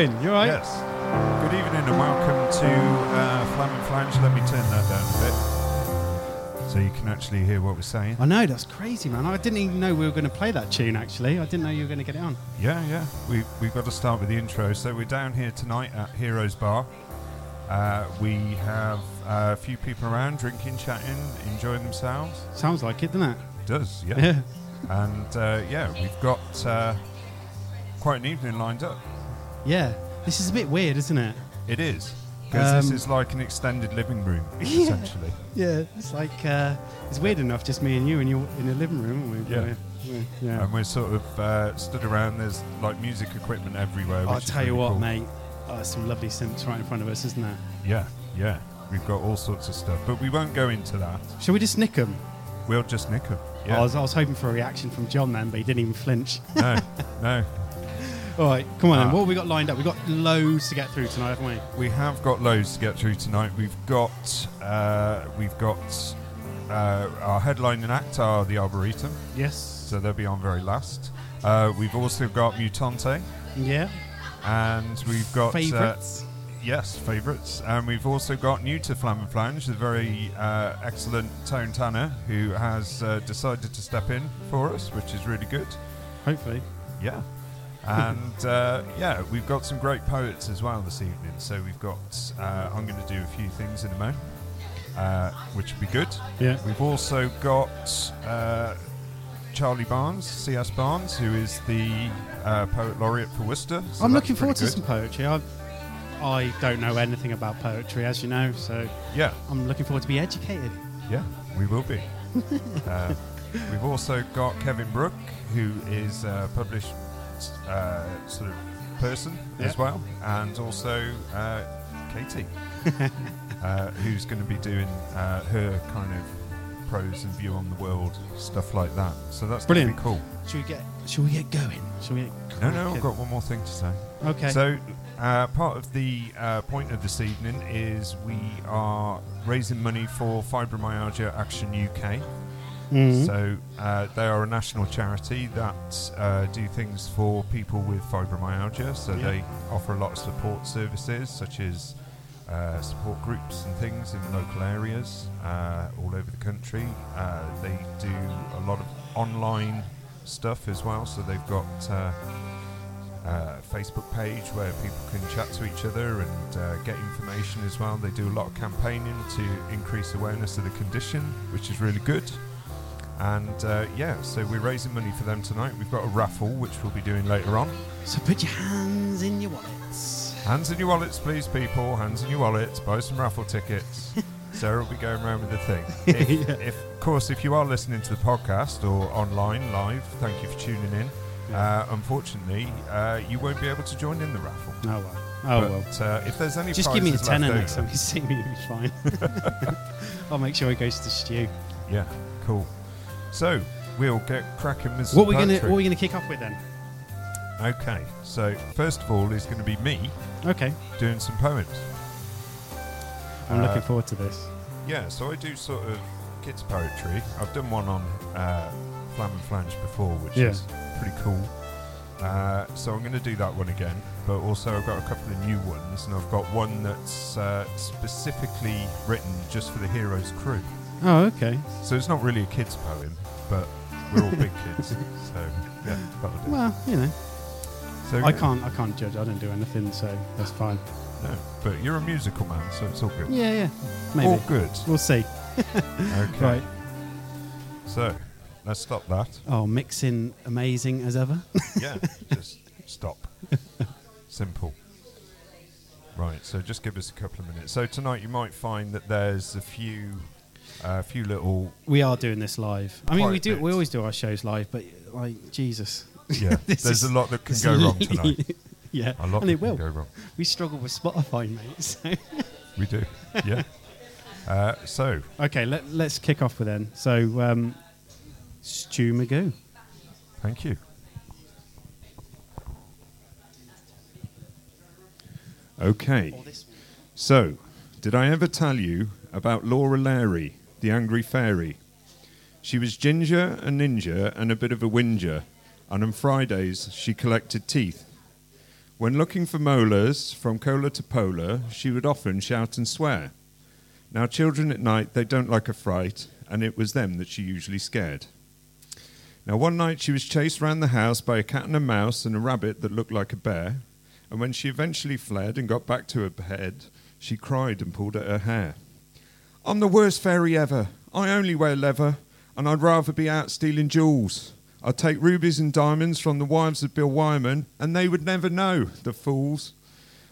Hello. How's it and- going? You all right? Yes. Good evening and welcome to uh, Flam and Flange. Let me turn that down a bit so you can actually hear what we're saying. I know, that's crazy, man. I didn't even know we were going to play that tune, actually. I didn't know you were going to get it on. Yeah, yeah. We, we've got to start with the intro. So we're down here tonight at Heroes Bar. Uh, we have uh, a few people around drinking, chatting, enjoying themselves. Sounds like it, doesn't it? It does, yeah. Yeah. And uh, yeah, we've got uh, quite an evening lined up. Yeah. This is a bit weird, isn't it? It is. Because this Um, is like an extended living room, Yeah. essentially. Yeah. It's like, uh, it's weird enough, just me and you in, your, in a living room, aren't we? Yeah. We're- we're- yeah. And we're sort of uh, stood around. There's like music equipment everywhere. I'll tell you really what, cool. mate. Oh, some lovely synths right in front of us, isn't there? Yeah, yeah. We've got all sorts of stuff, but we won't go into that. Shall we just nick them? We'll just nick them. Yeah. I, was, I was hoping for a reaction from John then, but he didn't even flinch. no, no. All right, come on then. Ah. What have we got lined up? We've got loads to get through tonight, haven't we? We have got loads to get through tonight. We've got uh, we've got uh, our headlining act are the Arboretum, Yes. so they'll be on very last. Uh, we've also got Mutante, Yeah. and we've got uh, Favourites? Yes, favourites. And we've also got new to Flam and Flange, the very uh, excellent Tone Tanner, who has uh, decided to step in for us, which is really good. Hopefully. Yeah. And uh, yeah, we've got some great poets as well this evening. So we've got, uh, I'm going to do a few things in a moment, uh, which will be good. Yeah. We've also got uh, Charlie Barnes, C.S. Barnes, who is the uh, poet laureate for Worcester. so I'm looking forward to some poetry. I, I don't know anything about poetry, as you know, so. Yeah. I'm looking forward to be educated. Yeah, we will be. uh, we've also got Kevin Brook, who is published uh, sort of person as well, and also uh, Katie, uh, who's going to be doing uh, her kind of prose and view on the world, stuff like that. So that's Brilliant. cool. Should we get? Should we get going? Should we? Get No, no, I've got one more thing to say. Okay. So, uh, part of the uh, point of this evening is we are raising money for Fibromyalgia Action UK. Mhm. So, uh, they are a national charity that uh, do things for people with fibromyalgia. So, Yeah. they offer a lot of support services, such as uh, support groups and things in local areas uh, all over the country. Uh, they do a lot of online stuff as well. So, they've got uh, uh, Facebook page where people can chat to each other and uh, get information as well. They do a lot of campaigning to increase awareness of the condition, which is really good. And uh, yeah, so we're raising money for them tonight. We've got a raffle, which we'll be doing later on. so put your hands in your wallets. Hands in your wallets, please, people. Hands in your wallets. Buy some raffle tickets. Sarah will be going around with the thing. If, Yeah. if, of course, if you are listening to the podcast or online live, thank you for tuning in. Yeah. Uh, unfortunately, uh, you won't be able to join in the raffle. Oh well. Oh well. uh, if there's any Just give me a tenner next time you see me. It's fine. I'll make sure it goes to stew. Yeah, cool. So we'll get cracking with What we gonna poetry. What we gonna kick off with then? Okay, so first of all is going to be me Okay. doing some poems. I'm Uh, looking forward to this. Yeah, so I do sort of kids poetry. I've done one on uh, Flam and Flange before, which Yeah. is pretty cool. Uh, so I'm going to do that one again, but also I've got a couple of new ones, and I've got one that's uh, specifically written just for the Heroes crew. Oh, okay. So it's not really a kids poem, but we're all big kids, so yeah, that'll do. Well, you know, So I can't. I can't judge. I don't do anything, so that's fine. No, but you're a musical man, so it's all good. Yeah, yeah. Maybe. All good. We'll see. Okay. Right. So let's stop that. Oh, mixing amazing as ever. Yeah, just stop. Simple. Right. So just give us a couple of minutes. So tonight you might find that there's a few, a few little. we are doing this live. I mean, we Quiet do. We always do our shows live, but like Jesus. Yeah. There's is- a lot that can go wrong tonight. yeah, A lot and that it can will. go wrong. We struggle with Spotify, mate. So We do. Yeah. Uh, so, Okay, let, let's kick off with then. So, um, Stu Magoo. thank you. Okay. So, did I ever tell you about Laura Larry, the angry fairy? She was ginger, a ninja, and a bit of a whinger, and on Fridays she collected teeth. When looking for molars from cola to polar, she would often shout and swear. Now, children at night, they don't like a fright, and it was them that she usually scared. Now, one night she was chased round the house by a cat and a mouse and a rabbit that looked like a bear, and when she eventually fled and got back to her bed, she cried and pulled at her hair. I'm the worst fairy ever. I only wear leather, and I'd rather be out stealing jewels. I'd take rubies and diamonds from the wives of Bill Wyman, and they would never know, the fools.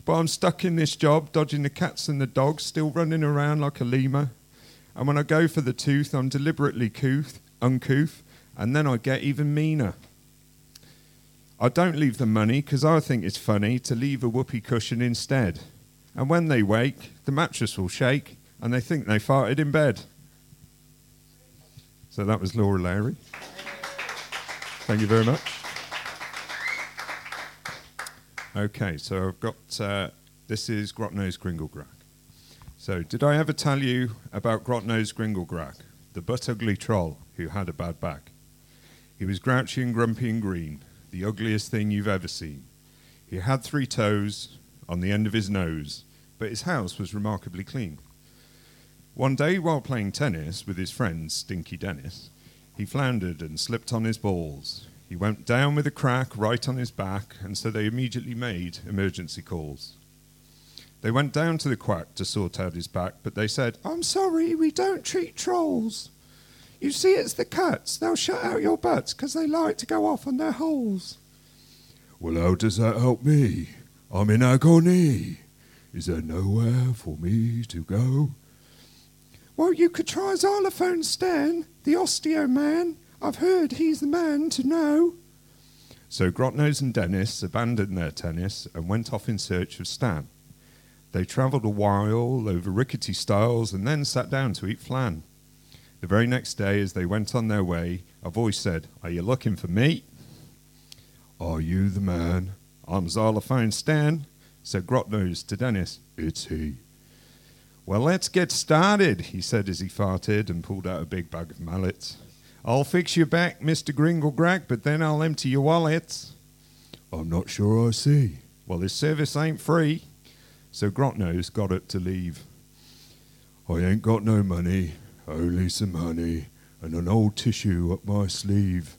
But I'm stuck in this job, dodging the cats and the dogs, still running around like a lemur. And when I go for the tooth, I'm deliberately couth, uncouth, and then I get even meaner. I don't leave the money because I think it's funny to leave a whoopee cushion instead. And when they wake, the mattress will shake and they think they farted in bed. So that was Laura Larry. Thank you very much. Okay, so I've got uh, this is Grotnose Gringlegrag. So, did I ever tell you about Grotnose Gringlegrag, the but ugly troll who had a bad back? He was grouchy and grumpy and green, the ugliest thing you've ever seen. He had three toes on the end of his nose, but his house was remarkably clean. One day, while playing tennis with his friend Stinky Dennis, he floundered and slipped on his balls. He went down with a crack right on his back, and so they immediately made emergency calls. They went down to the quack to sort out his back, but they said, I'm sorry, we don't treat trolls. You see, it's the cats. They'll shut out your butts because they like to go off on their holes. Well, how does that help me? I'm in agony. Is there nowhere for me to go? Well, you could try Xylophone Stan, the osteo man. I've heard he's the man to know. So Grotnose and Dennis abandoned their tennis and went off in search of Stan. They travelled a while over rickety stiles and then sat down to eat flan. The very next day, as they went on their way, a voice said, Are you looking for me? Are you the man? I'm Xylophone Stan, said Grotnose to Dennis. It's he. Well, let's get started, he said as he farted and pulled out a big bag of mallets. I'll fix your back, Mr. Gringlegrag, but then I'll empty your wallets. I'm not sure I see. Well, this service ain't free. So Grotnose got up to leave. I ain't got no money, only some honey and an old tissue up my sleeve.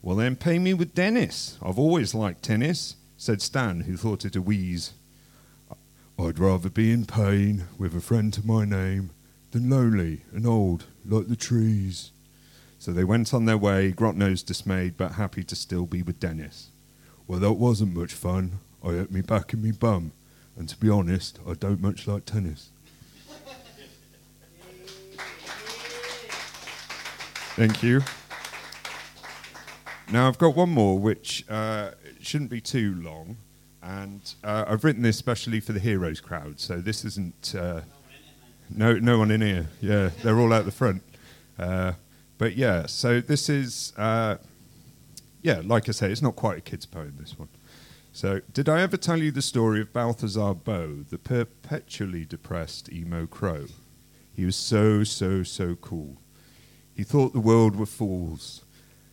Well, then pay me with Dennis. I've always liked tennis, said Stan, who thought it a wheeze. I'd rather be in pain with a friend to my name than lonely and old like the trees. So they went on their way, Grotnose dismayed but happy to still be with Dennis. Well, that wasn't much fun. I hurt me back and me bum, and to be honest, I don't much like tennis. Thank you. Now I've got one more, which uh, shouldn't be too long, and uh, I've written this specially for the heroes crowd. So this isn't uh, no no one in here. Yeah, they're all out the front. Uh, but yeah, so this is uh, yeah, like I say, it's not quite a kid's poem. This one. So, did I ever tell you the story of Balthazar Bow, the perpetually depressed emo crow? He was so so so cool. He thought the world were fools.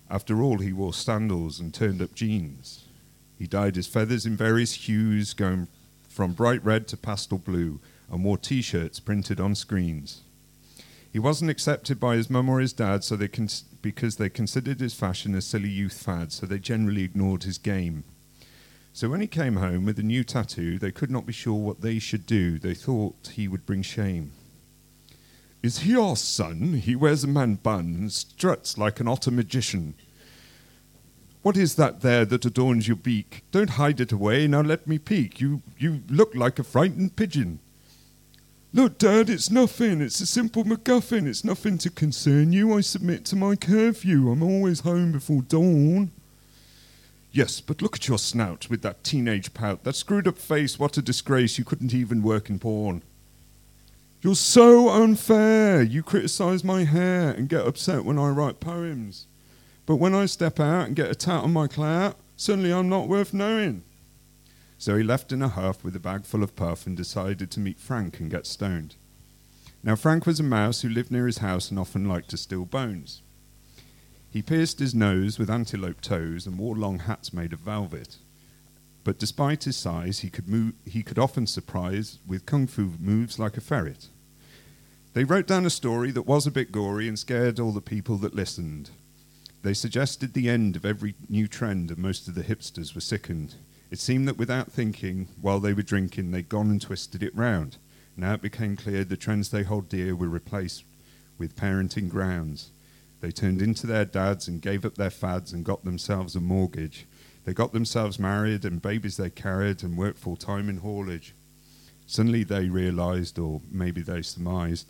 After all, he wore sandals and turned up jeans. He dyed his feathers in various hues, going from bright red to pastel blue, and wore t shirts printed on screens. He wasn't accepted by his mum or his dad so they cons- because they considered his fashion a silly youth fad, so they generally ignored his game. So when he came home with a new tattoo, they could not be sure what they should do. They thought he would bring shame. Is he our son? He wears a man bun and struts like an otter magician. What is that there that adorns your beak? Don't hide it away, now let me peek. You, you look like a frightened pigeon. Look, Dad, it's nothing. It's a simple MacGuffin. It's nothing to concern you. I submit to my curfew. I'm always home before dawn. Yes, but look at your snout with that teenage pout, that screwed up face. What a disgrace. You couldn't even work in porn. You're so unfair. You criticize my hair and get upset when I write poems. But when I step out and get a tat on my clout, suddenly I'm not worth knowing. So he left in a huff with a bag full of puff and decided to meet Frank and get stoned. Now, Frank was a mouse who lived near his house and often liked to steal bones. He pierced his nose with antelope toes and wore long hats made of velvet. But despite his size, he could, move, he could often surprise with kung fu moves like a ferret. They wrote down a story that was a bit gory and scared all the people that listened. They suggested the end of every new trend, and most of the hipsters were sickened. It seemed that without thinking, while they were drinking, they'd gone and twisted it round. Now it became clear the trends they hold dear were replaced with parenting grounds. They turned into their dads and gave up their fads and got themselves a mortgage. They got themselves married and babies they carried and worked full time in haulage. Suddenly they realized, or maybe they surmised,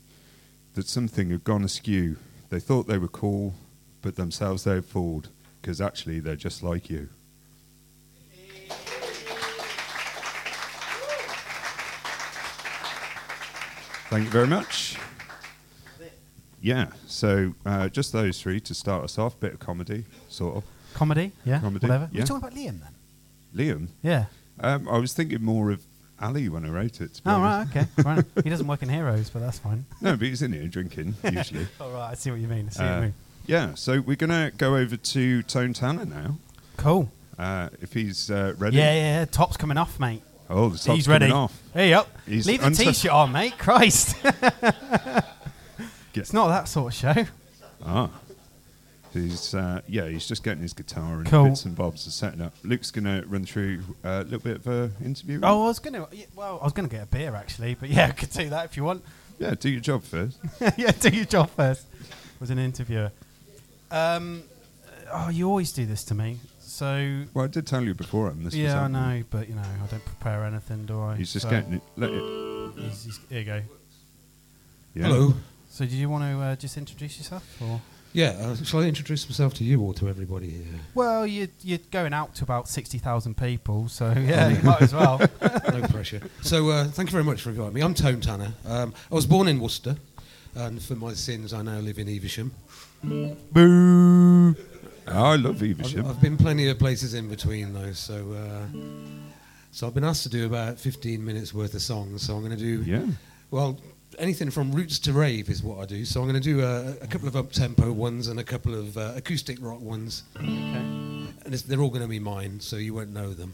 that something had gone askew. They thought they were cool, but themselves they had fooled, because actually they're just like you. Thank you very much. Yeah, so uh, just those three to start us off. Bit of comedy, sort of. Comedy, yeah, Comedy, whatever. yeah. We're talking about Liam then. Liam, Yeah. um, I was thinking more of Ali when I wrote it. Oh honest. right, okay. right. He doesn't work in Heroes, but that's fine. No, but he's in here drinking usually. Oh right, I see what you mean. I see what Uh, you mean. Yeah, so we're gonna go over to Tone Tanner now. Cool. Uh, if he's uh, ready. Yeah, yeah, yeah. Top's coming off, mate. Oh, the top's He's ready. off. Hey up. He's Leave the t-shirt on, mate. Christ. It's not that sort of show. Ah. He's uh, yeah, he's just getting his guitar and Cool. bits and bobs and setting up. Luke's gonna run through uh, a little bit of a interview. Oh, I was gonna. Well, I was gonna get a beer actually, but yeah, I could do that if you want. yeah, do your job first. yeah, do your job first. Was an interviewer. Um, oh, you always do this to me. So Well, I did tell you before. And this was yeah, I happening. know, but you know, I don't prepare anything, do I? He's just So getting it. Let it. he's- he's- here you go. Yeah. Hello. So, did you want to uh, just introduce yourself, or? Yeah, uh, shall I introduce myself to you or to everybody here? Well, you, you're going out to about sixty thousand people, so yeah, you might as well. no pressure. So, uh, thank you very much for inviting me. I'm Tone Tanner. Um, I was born in Worcester, and for my sins, I now live in Evesham. Boo! I love I've, Evesham. I've been plenty of places in between, though. So, uh, so I've been asked to do about 15 minutes worth of songs. So I'm going to do Yeah. well. Anything from roots to rave is what I do. So I'm going to do a, a couple of up-tempo ones and a couple of uh, acoustic rock ones, okay. and it's, they're all going to be mine, so you won't know them.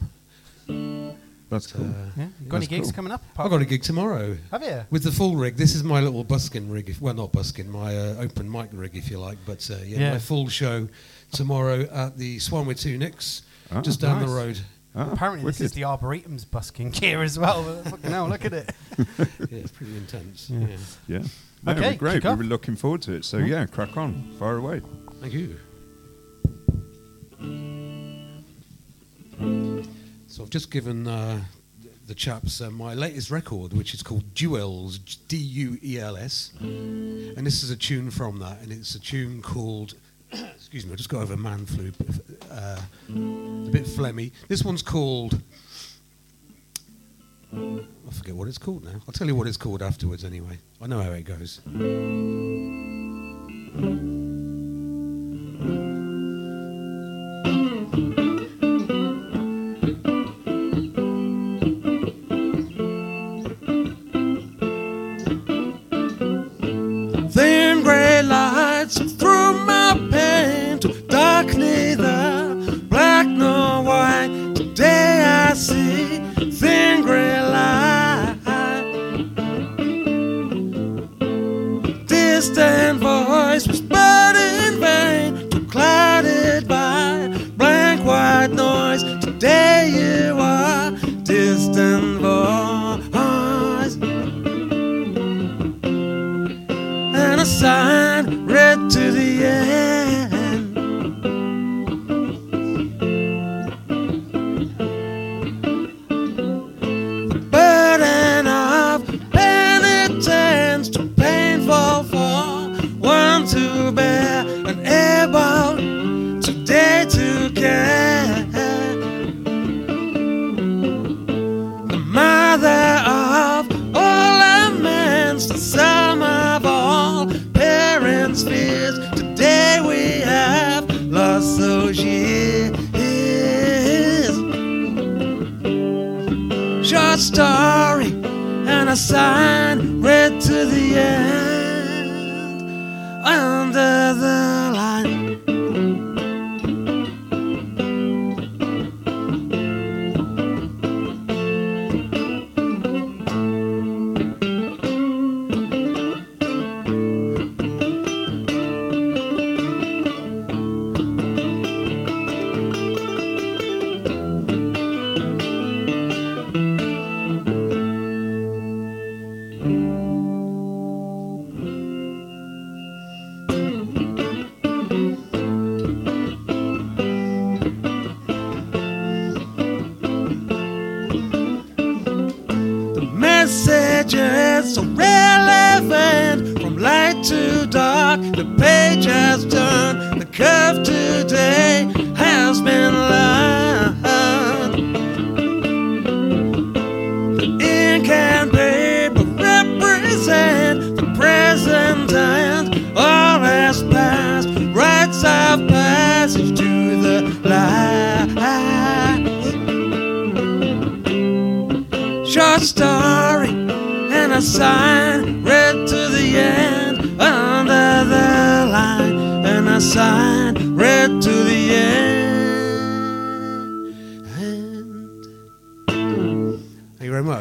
That's So, cool. Yeah. You got any That's gigs cool. coming up? I've got a gig tomorrow. Have you? With the full rig, this is my little buskin rig. If, well, not buskin, my uh, open mic rig, if you like. But uh, yeah, Yeah. my full show tomorrow at the Swan with Two Nicks, Ah, just down nice. the road. Ah, Apparently, this is the Arboretum's busking gear as well. Fucking hell, look at it. Yeah, it's pretty intense. Yeah. Yeah. Yeah. No, Okay, we're great. We off. were looking forward to it. So Yeah. yeah, crack on. Fire away. Thank you. So I've just given uh, the chaps uh, my latest record, which is called Duels, D U E L S, and this is a tune from that, and it's a tune called. excuse me, I just got over man flu. Uh, a bit phlegmy. This one's called. I forget what it's called now. I'll tell you what it's called afterwards. Anyway, I know how it goes.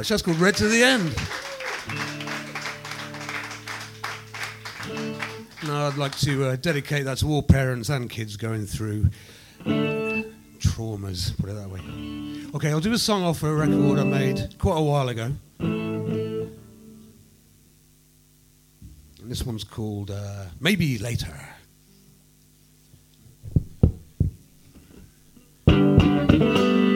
gosh, that's called "Red to the end. Now I'd like to uh, dedicate that to all parents and kids going through traumas, put it that way. Okay, I'll do a song off a record I made quite a while ago. And this one's called uh, Maybe Later. Thank you.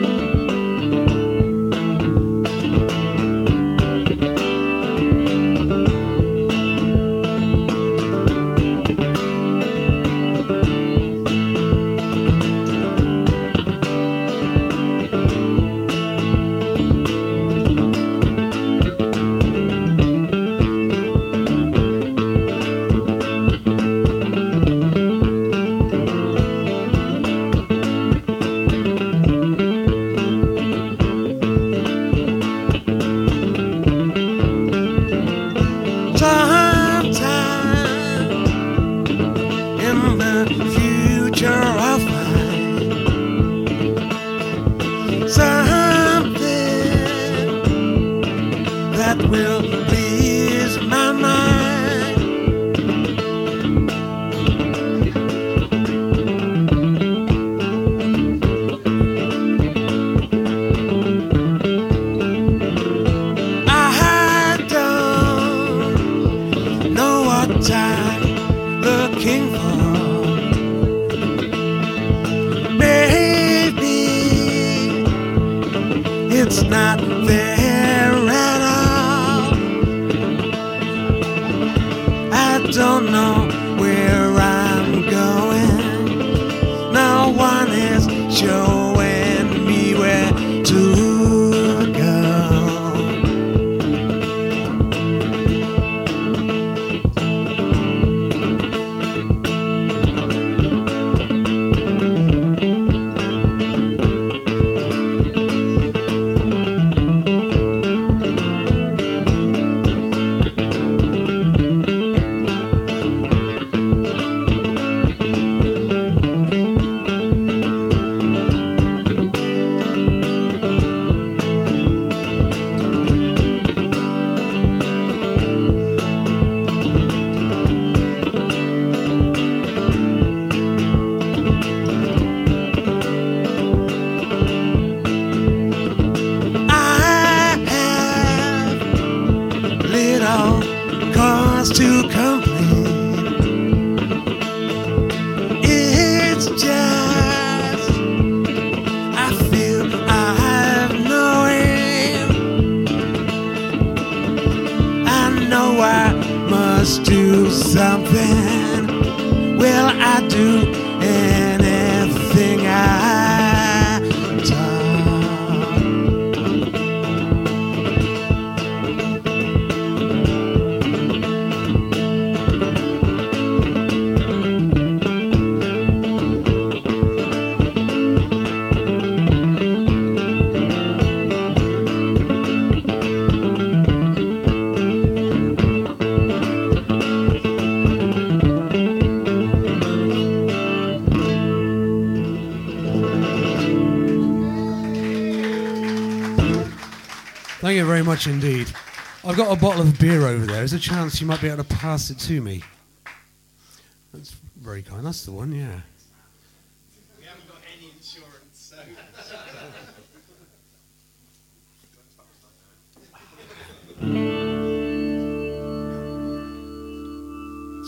Much indeed. I've got a bottle of beer over there. There's a chance you might be able to pass it to me. That's very kind. That's the one, yeah. We haven't got any insurance, so.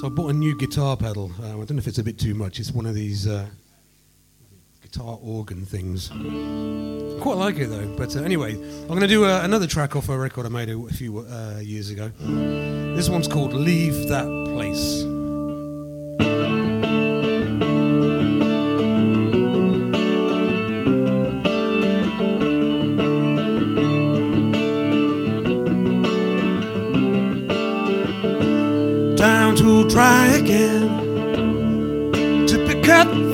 So I bought a new guitar pedal. Um, I don't know if it's a bit too much. It's one of these uh, guitar organ things. Quite like it though. But uh, anyway, I'm going to do uh, another track off a record I made a, a few uh, years ago. This one's called "Leave That Place." Time to try again to pick up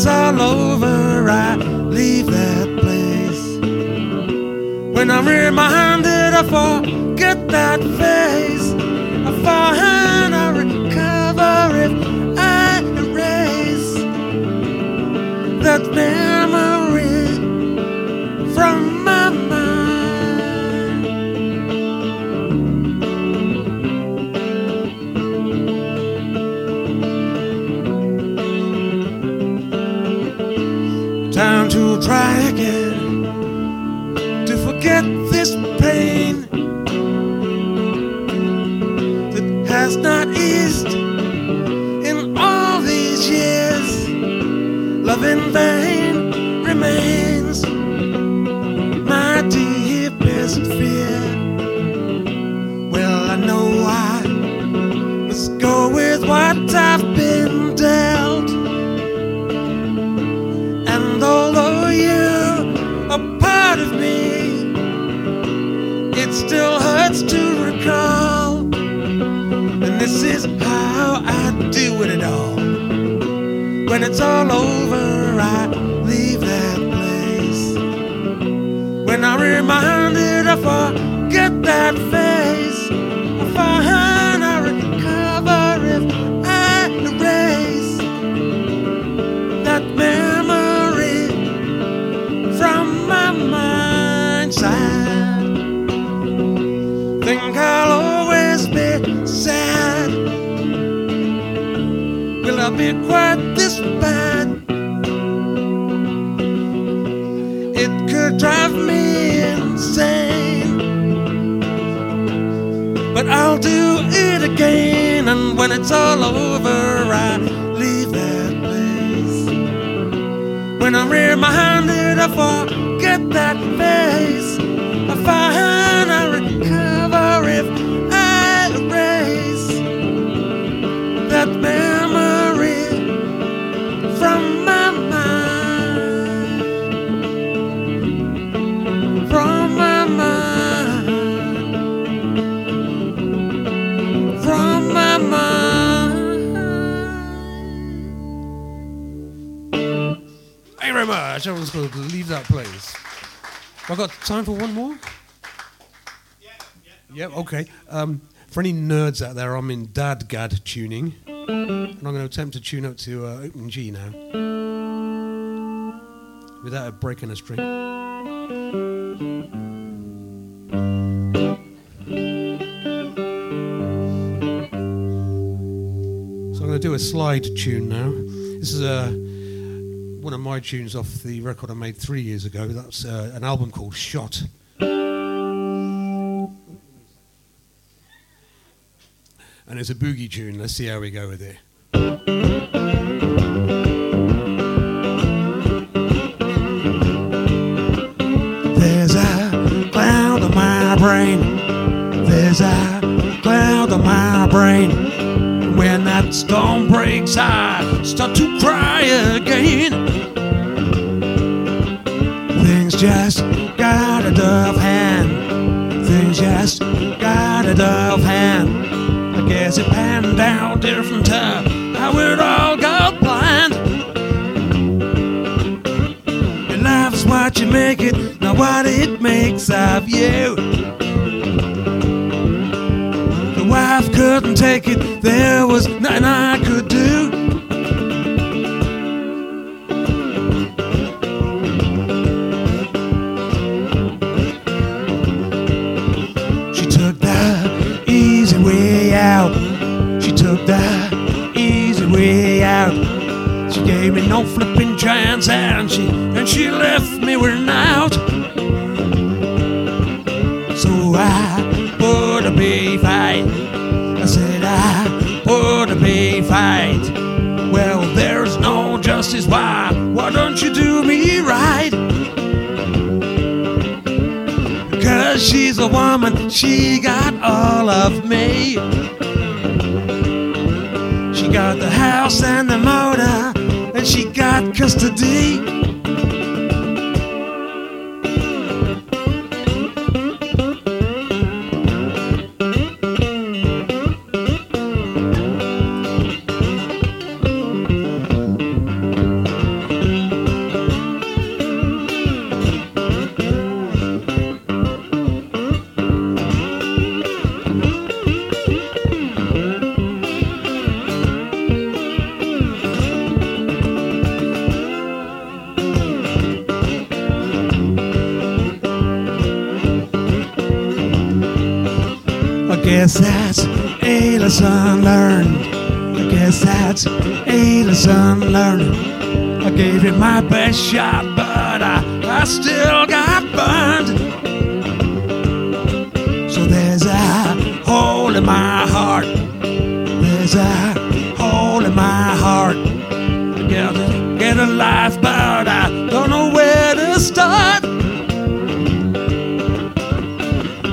it's all over. I leave that place. When I'm reminded, I forget it's all over, I leave that place. When I'm reminded, I forget that face. I find I recover if I erase that memory from my mind's eye. Think I'll always be sad. Will I be quite I'll do it again, and when it's all over, I leave that place. When I'm reminded, I forget that face. I find much. Was going to leave that place. Have I got time for one more? Yeah, okay. Um, for any nerds out there, I'm in DADGAD tuning. And I'm going to attempt to tune up to uh, Open G now. Without breaking a string. So I'm going to do a slide tune now. This is a one of my tunes off the record I made three years ago. That's uh, an album called Shot. And it's a boogie tune. Let's see how we go with it. Storm breaks I start to cry again. Things just got out of hand. Things just got out of hand. I guess it panned out different time. How it all got planned. Your life's what you make it, not what it makes of you. Wife couldn't take it, there was nothing I could do. She took the easy way out. She took the easy way out. She gave me no flipping chance, and she and she left me worn out. She's a woman, she got all of me. She got the house and the motor, and she got custody. Guess that's a lesson learned. I gave it my best shot, but I, I still got burned. So there's a hole in my heart. There's a hole in my heart. I gotta get a life, but I don't know where to start.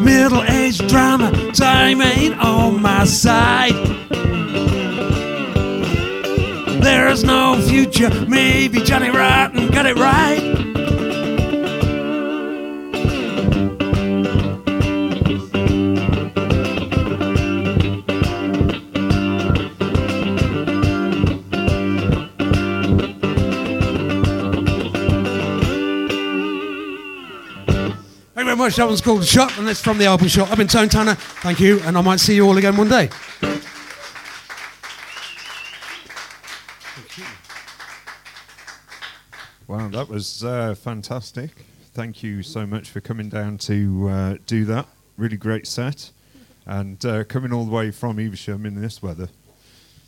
Middle aged drama, time ain't on my side. There's no future, maybe Johnny Rotten got it right. Thank you very much. That one's called Shot, and it's from the album Shot. I've been Tone Tanner. Thank you, and I might see you all again one day. Wow, that was uh, fantastic. Thank you so much for coming down to uh, do that. Really great set. And uh, coming all the way from Evesham in this weather.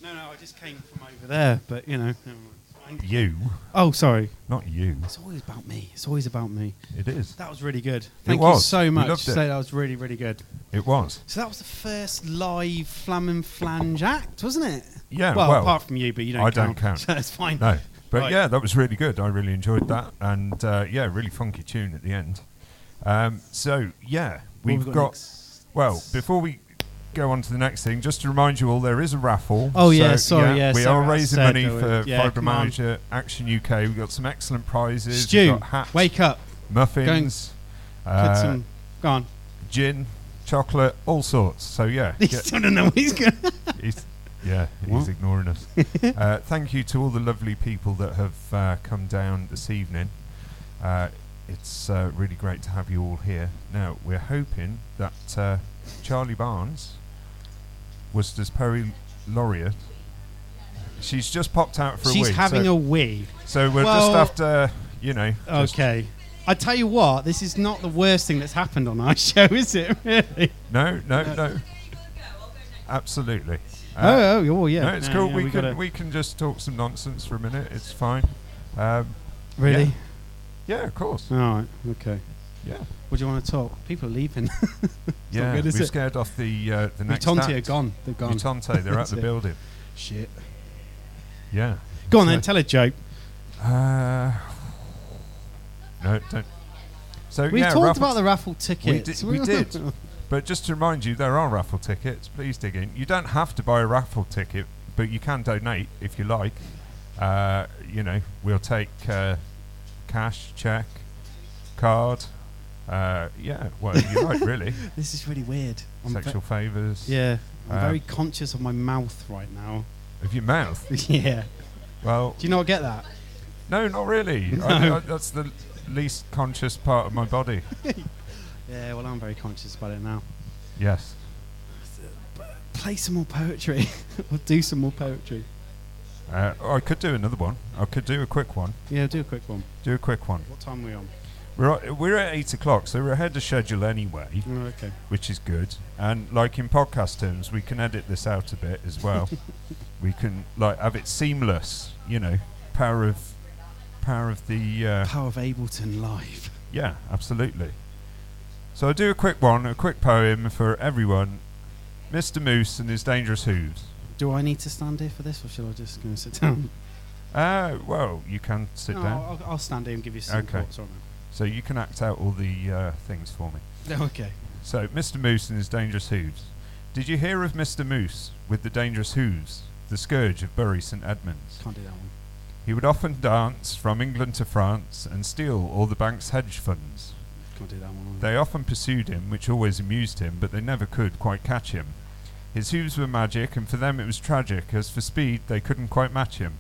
No, no, I just came from over there, but you know. never mind. It's fine. You, Oh, sorry. not you. It's always about me. It's always about me. It is. That was really good. Thank you was. so much. loved it. So that was really, really good. It was. So that was the first live flam and flange act, wasn't it? Yeah, Well, well, apart from you, but you don't I count. don't count. So it's fine. No. But Right. yeah, that was really good. I really enjoyed that. And uh, yeah, really funky tune at the end. Um, so yeah, we've we got. next? Well, before we go on to the next thing, just to remind you all, there is a raffle. Oh, yeah, sorry, yeah, we Sarah are raising money for yeah. Fibromyalgia Action UK. We've got some excellent prizes. Stu, got hats, wake up. muffins, uh, some. Go on. gin, chocolate, all sorts. So yeah, He still don't know what he's going he's, yeah, What? he's ignoring us. uh, thank you to all the lovely people that have uh, come down this evening. Uh, it's uh, really great to have you all here. Now, we're hoping that uh, Charlie Barnes, Worcester's Perry Laureate, she's just popped out for a She's having so, a wee. so we're well- just after, you know. Okay. I tell you what, this is not the worst thing that's happened on our show, is it? Really? No, no, no. Absolutely. Uh, oh, oh, oh, yeah. No, it's No, cool. yeah, we, we can we can just talk some nonsense for a minute. It's fine. Um, Really? yeah. yeah, of course. All right. Okay. Yeah, What do you want to talk? People are leaving. yeah. good, is We're it? scared off the uh, the next. Mutante are gone. They're gone. Mutante, they're at That's the it. building. Shit. Yeah. Go on So- then, tell a joke. Uh, no, don't. So We yeah, talked raffle about the raffle tickets. we did. But just to remind you, there are raffle tickets. Please dig in. You don't have to buy a raffle ticket, but you can donate if you like. Uh, you know, we'll take uh, cash, check, card. Uh, yeah, well, you like, really. This is really weird. I'm Sexual favours. yeah, I'm Uh, very conscious of my mouth right now. Of your mouth. yeah. Well, Do you not get that? no, not really. I, I, that's the least conscious part of my body. Yeah, well, I'm very conscious about it now. Yes. Play some more poetry. or do some more poetry. Uh, I could do another one. I could do a quick one. Yeah, do a quick one. Do a quick one. What time are we on? We're at, we're at eight o'clock, so we're ahead of schedule anyway, Oh, okay. which is good. And like in podcast terms, we can edit this out a bit as well. we can like have it seamless. You know, power of power of the uh, Power of Ableton live. yeah, absolutely. So I'll do a quick one, a quick poem for everyone. Mr. Moose and his dangerous hooves. Do I need to stand here for this, or should I just go and sit down? Uh, well, you can sit No, down, I'll, I'll stand here and give you some Okay. thoughts on so you can act out all the uh, things for me. Okay. So, Mr. Moose and his dangerous hooves. Did you hear of Mr. Moose with the dangerous hooves, the scourge of Bury St Edmunds? Can't do that one. He would often dance from England to France and steal all the bank's hedge funds. Do that one. They often pursued him, which always amused him, but they never could quite catch him. His hooves were magic, and for them it was tragic, as for speed they couldn't quite match him.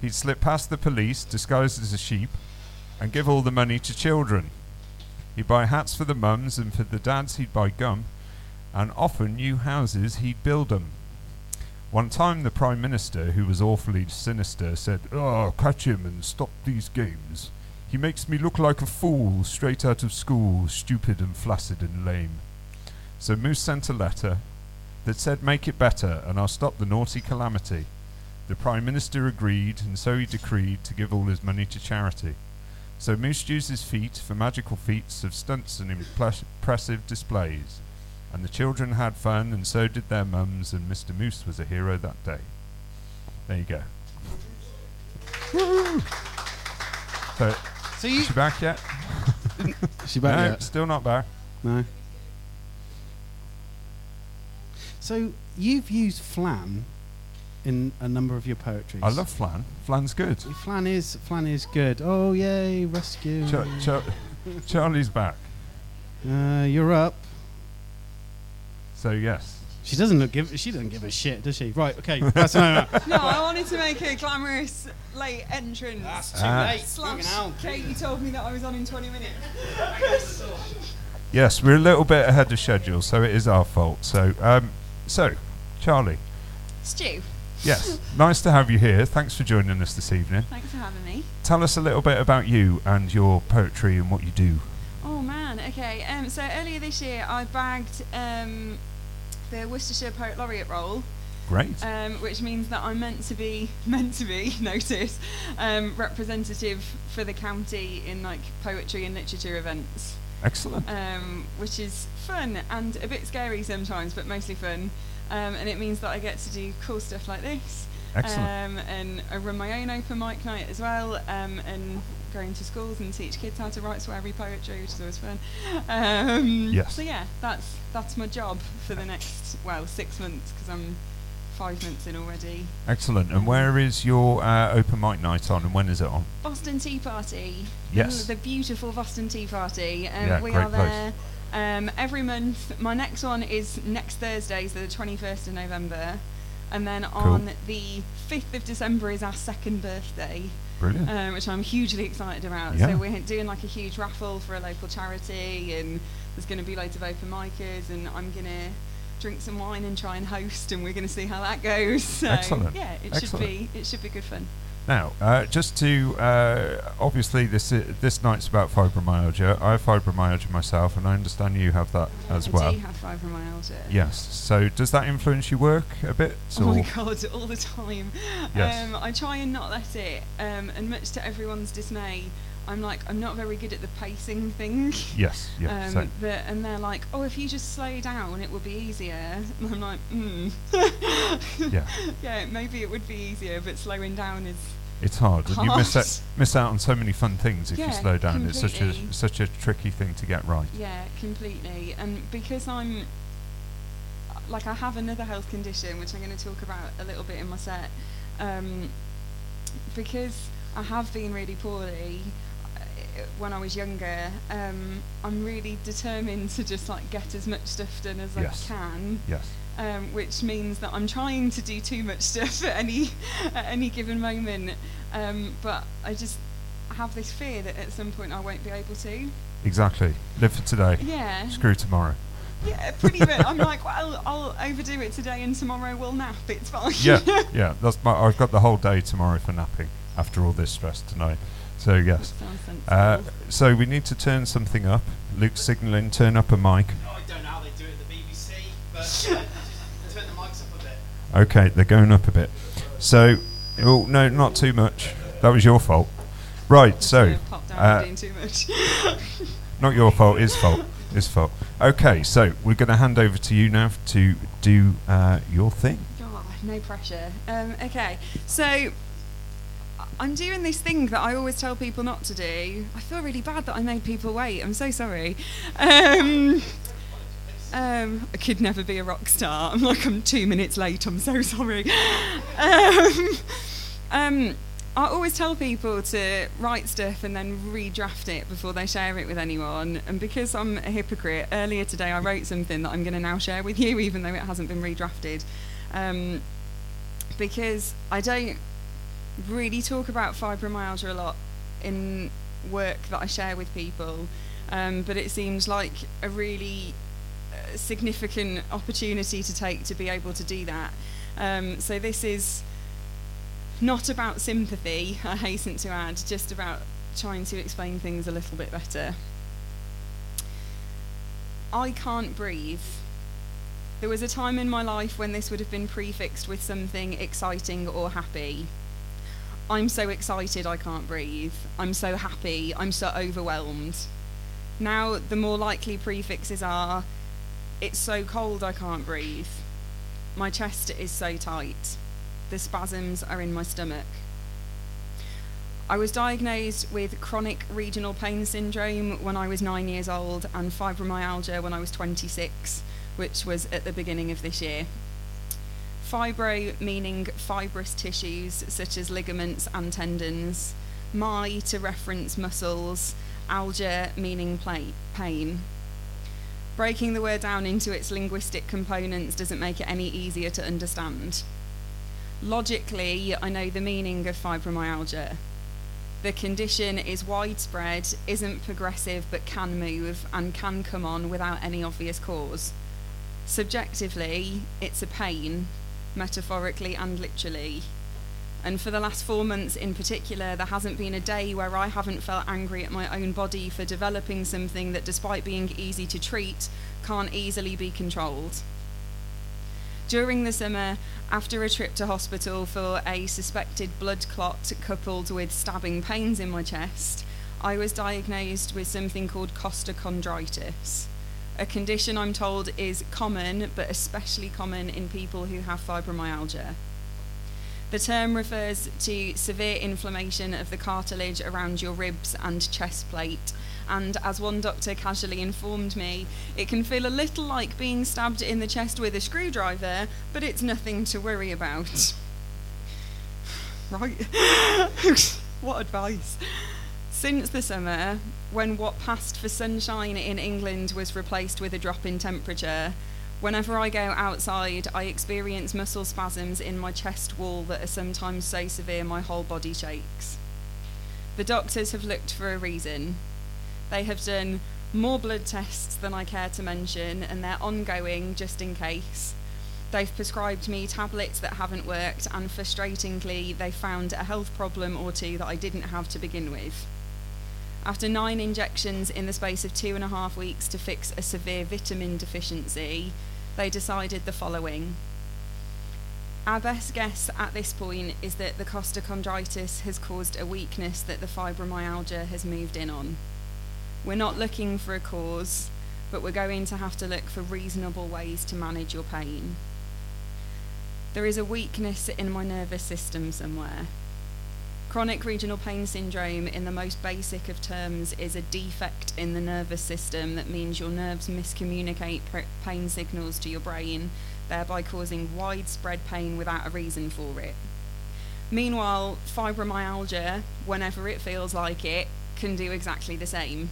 He'd slip past the police, disguised as a sheep, and give all the money to children. He'd buy hats for the mums, and for the dads he'd buy gum, and often new houses he'd build 'em. One time the Prime Minister, who was awfully sinister, said, Oh, catch him and stop these games. He makes me look like a fool straight out of school, stupid and flaccid and lame. So Moose sent a letter that said, Make it better, and I'll stop the naughty calamity. The Prime Minister agreed, and so he decreed to give all his money to charity. So Moose used his feet for magical feats of stunts and impressive displays. And the children had fun, and so did their mums, and Mr. Moose was a hero that day. There you go. So, So you. is she back yet? Is she back no, yet? still not back. No. So you've used flan in a number of your poetry. I love flan. Flan's good. flan. Is flan is good? Oh yay, rescue! Char- Char- Charlie's back. uh, you're up. So yes. She doesn't look give. She doesn't give a shit, does she? Right. Okay. That's enough. No, I wanted to make a glamorous late entrance. That's too Ah. late. Slash, Fucking hell. Katie told me that I was on in 20 minutes. Yes, we're a little bit ahead of schedule, so it is our fault. So, um, so, Charlie. Stu, Yes, nice to have you here. Thanks for joining us this evening. thanks for having me. Tell us a little bit about you and your poetry and what you do. Oh man, okay. Um, so earlier this year, I bagged um, the Worcestershire Poet Laureate role, Great. um, which means that I'm meant to be meant to be notice um, representative for the county in like poetry and literature events. Excellent. um, which is fun and a bit scary sometimes, but mostly fun. Um, and it means that I get to do cool stuff like this. Excellent. Um, and I run my own open mic night as well, um, and go into schools and teach kids how to write sweary poetry, which is always fun. Um, Yes. So yeah, that's that's my job for the next well six months because I'm five months in already. Excellent. And where is your uh, open mic night on, and when is it on? Boston Tea Party. Yes. The beautiful Boston Tea Party. Um, Yeah, we great are there um, every month. My next one is next Thursday, so the 21st of November. And then on the 5th of December is our second birthday, Brilliant. um, which I'm hugely excited about. Yeah. So we're doing like a huge raffle for a local charity, and there's going to be loads of open micers, and I'm going to drink some wine and try and host, and we're going to see how that goes. So Excellent. yeah, it Excellent. should be it should be good fun. Now, uh, just to uh, obviously this i- this night's about fibromyalgia. I have fibromyalgia myself, and I understand you have that as I well. do have fibromyalgia. Yes. So does that influence your work a bit? Oh my god, all the time. Yes. Um, I try and not let it, um, and much to everyone's dismay, I'm like, I'm not very good at the pacing thing. Yes. Yeah. Um, same. the, and they're like, oh, if you just slow down, it will be easier. And I'm like, hmm. Yeah. yeah, maybe it would be easier, but slowing down is. It's hard, and you miss out, miss out on so many fun things if you slow down. It's such a such a tricky thing to get right. Yeah, completely. And because I'm like I have another health condition, which I'm going to talk about a little bit in my set, um, because I have been really poorly when I was younger. Um, I'm really determined to just like get as much stuff done as Yes. I can. Yes. Um, which means that I'm trying to do too much stuff at any at any given moment, um, but I just have this fear that at some point I won't be able to. Exactly. Live for today. Yeah. Screw tomorrow. Yeah, pretty much. I'm like, well, I'll overdo it today, and tomorrow we'll nap. It's fine. Yeah, yeah. That's my. I've got the whole day tomorrow for napping after all this stress tonight. So yes. Uh, so we need to turn something up. Luke's signalling. Turn up a mic. Oh, I don't know how they do it at the BBC, but yeah, turn the mics up a bit. Okay, they're going up a bit. So, oh no, not too much. That was your fault. Right. So, Yeah, pop down uh, for doing too much. not your fault. His fault. His fault. Okay. So we're going to hand over to you now to do uh, your thing. Oh, no pressure. Um, okay, so I- I'm doing this thing that I always tell people not to do. I feel really bad that I made people wait. I'm so sorry. Um, um, I could never be a rock star. I'm like, I'm two minutes late. I'm so sorry. Um, um, I always tell people to write stuff and then redraft it before they share it with anyone. And because I'm a hypocrite, earlier today I wrote something that I'm going to now share with you, even though it hasn't been redrafted. Um, because I don't really talk about fibromyalgia a lot in work that I share with people, um, but it seems like a really uh, significant opportunity to take to be able to do that. Um, so this is not about sympathy, I hasten to add, just about trying to explain things a little bit better. I can't breathe. There was a time in my life when this would have been prefixed with something exciting or happy. I'm so excited I can't breathe. I'm so happy. I'm so overwhelmed. Now, the more likely prefixes are it's so cold I can't breathe. My chest is so tight. The spasms are in my stomach. I was diagnosed with chronic regional pain syndrome when I was nine years old and fibromyalgia when I was 26, which was at the beginning of this year. Fibro meaning fibrous tissues such as ligaments and tendons. Myo to reference muscles. Algia meaning pla- pain. Breaking the word down into its linguistic components doesn't make it any easier to understand. Logically, I know the meaning of fibromyalgia. The condition is widespread, isn't progressive, but can move and can come on without any obvious cause. Subjectively, it's a pain, metaphorically and literally. And for the last four months in particular, there hasn't been a day where I haven't felt angry at my own body for developing something that, despite being easy to treat, can't easily be controlled. During the summer, after a trip to hospital for a suspected blood clot coupled with stabbing pains in my chest, I was diagnosed with something called costochondritis, a condition I'm told is common, but especially common in people who have fibromyalgia. The term refers to severe inflammation of the cartilage around your ribs and chest plate, and as one doctor casually informed me, it can feel a little like being stabbed in the chest with a screwdriver, but it's nothing to worry about. right? what advice? Since the summer, when what passed for sunshine in England was replaced with a drop in temperature, whenever I go outside, I experience muscle spasms in my chest wall that are sometimes so severe my whole body shakes. The doctors have looked for a reason. They have done more blood tests than I care to mention, and they're ongoing just in case. They've prescribed me tablets that haven't worked, and frustratingly, they found a health problem or two that I didn't have to begin with. After nine injections in the space of two and a half weeks to fix a severe vitamin deficiency, they decided the following. Our best guess at this point is that the costochondritis has caused a weakness that the fibromyalgia has moved in on. We're not looking for a cause, but we're going to have to look for reasonable ways to manage your pain. There is a weakness in my nervous system somewhere. Chronic regional pain syndrome, in the most basic of terms, is a defect in the nervous system that means your nerves miscommunicate pain signals to your brain, thereby causing widespread pain without a reason for it. Meanwhile, fibromyalgia, whenever it feels like it, can do exactly the same.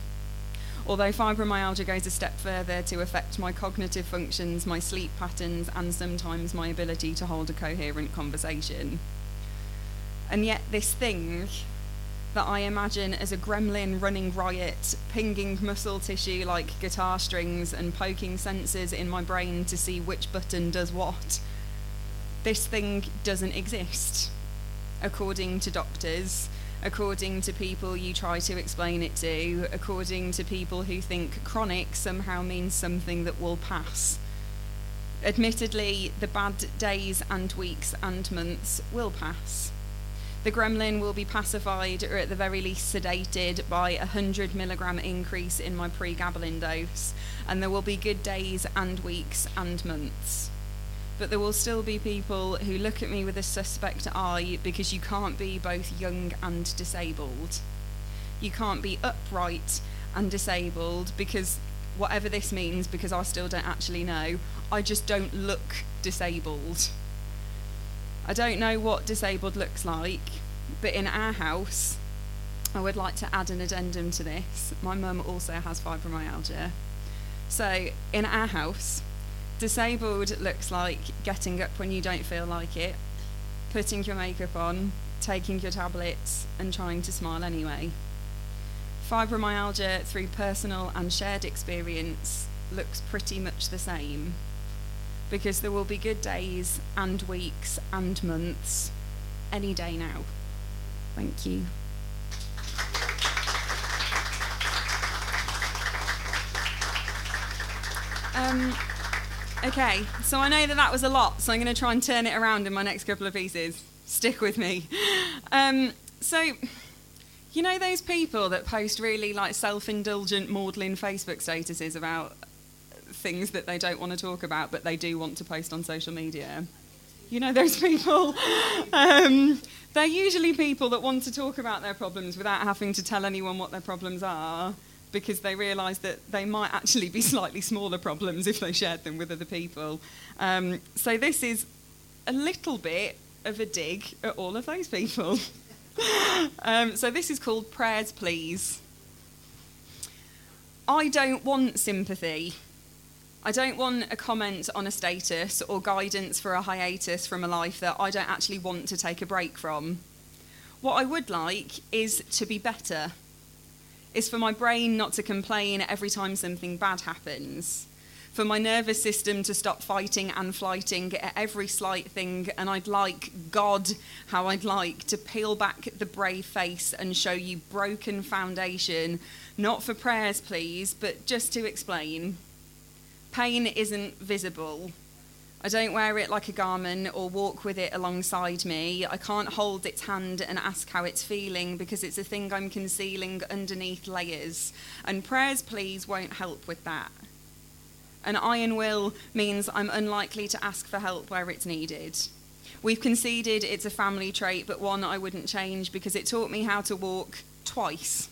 Although fibromyalgia goes a step further to affect my cognitive functions, my sleep patterns, and sometimes my ability to hold a coherent conversation. And yet, this thing that I imagine as a gremlin running riot, pinging muscle tissue like guitar strings and poking sensors in my brain to see which button does what, this thing doesn't exist, according to doctors according to people you try to explain it to, according to people who think chronic somehow means something that will pass. Admittedly, the bad days and weeks and months will pass. The gremlin will be pacified or at the very least sedated by a 100 milligram increase in my pregabalin dose, and there will be good days and weeks and months but there will still be people who look at me with a suspect eye because you can't be both young and disabled. You can't be upright and disabled because whatever this means, because I still don't actually know, I just don't look disabled. I don't know what disabled looks like, but in our house, I would like to add an addendum to this. My mum also has fibromyalgia. So, in our house, Disabled looks like getting up when you don't feel like it, putting your makeup on, taking your tablets, and trying to smile anyway. Fibromyalgia, through personal and shared experience, looks pretty much the same because there will be good days and weeks and months any day now. Thank you. Um, Okay, so I know that that was a lot, so I'm going to try and turn it around in my next couple of pieces. Stick with me. Um, so, you know those people that post really like self-indulgent, maudlin Facebook statuses about things that they don't want to talk about, but they do want to post on social media. You know those people. Um, they're usually people that want to talk about their problems without having to tell anyone what their problems are because they realise that they might actually be slightly smaller problems if they shared them with other people. Um, so this is a little bit of a dig at all of those people. um, so this is called Prayers Please. I don't want sympathy. I don't want a comment on a status or guidance for a hiatus from a life that I don't actually want to take a break from. What I would like is to be better is for my brain not to complain every time something bad happens, for my nervous system to stop fighting and flighting at every slight thing, and I'd like, God, how I'd like to peel back the brave face and show you broken foundation, not for prayers, please, but just to explain. Pain isn't visible I don't wear it like a garment or walk with it alongside me. I can't hold its hand and ask how it's feeling because it's a thing I'm concealing underneath layers. And prayers, please, won't help with that. An iron will means I'm unlikely to ask for help where it's needed. We've conceded it's a family trait, but one I wouldn't change because it taught me how to walk twice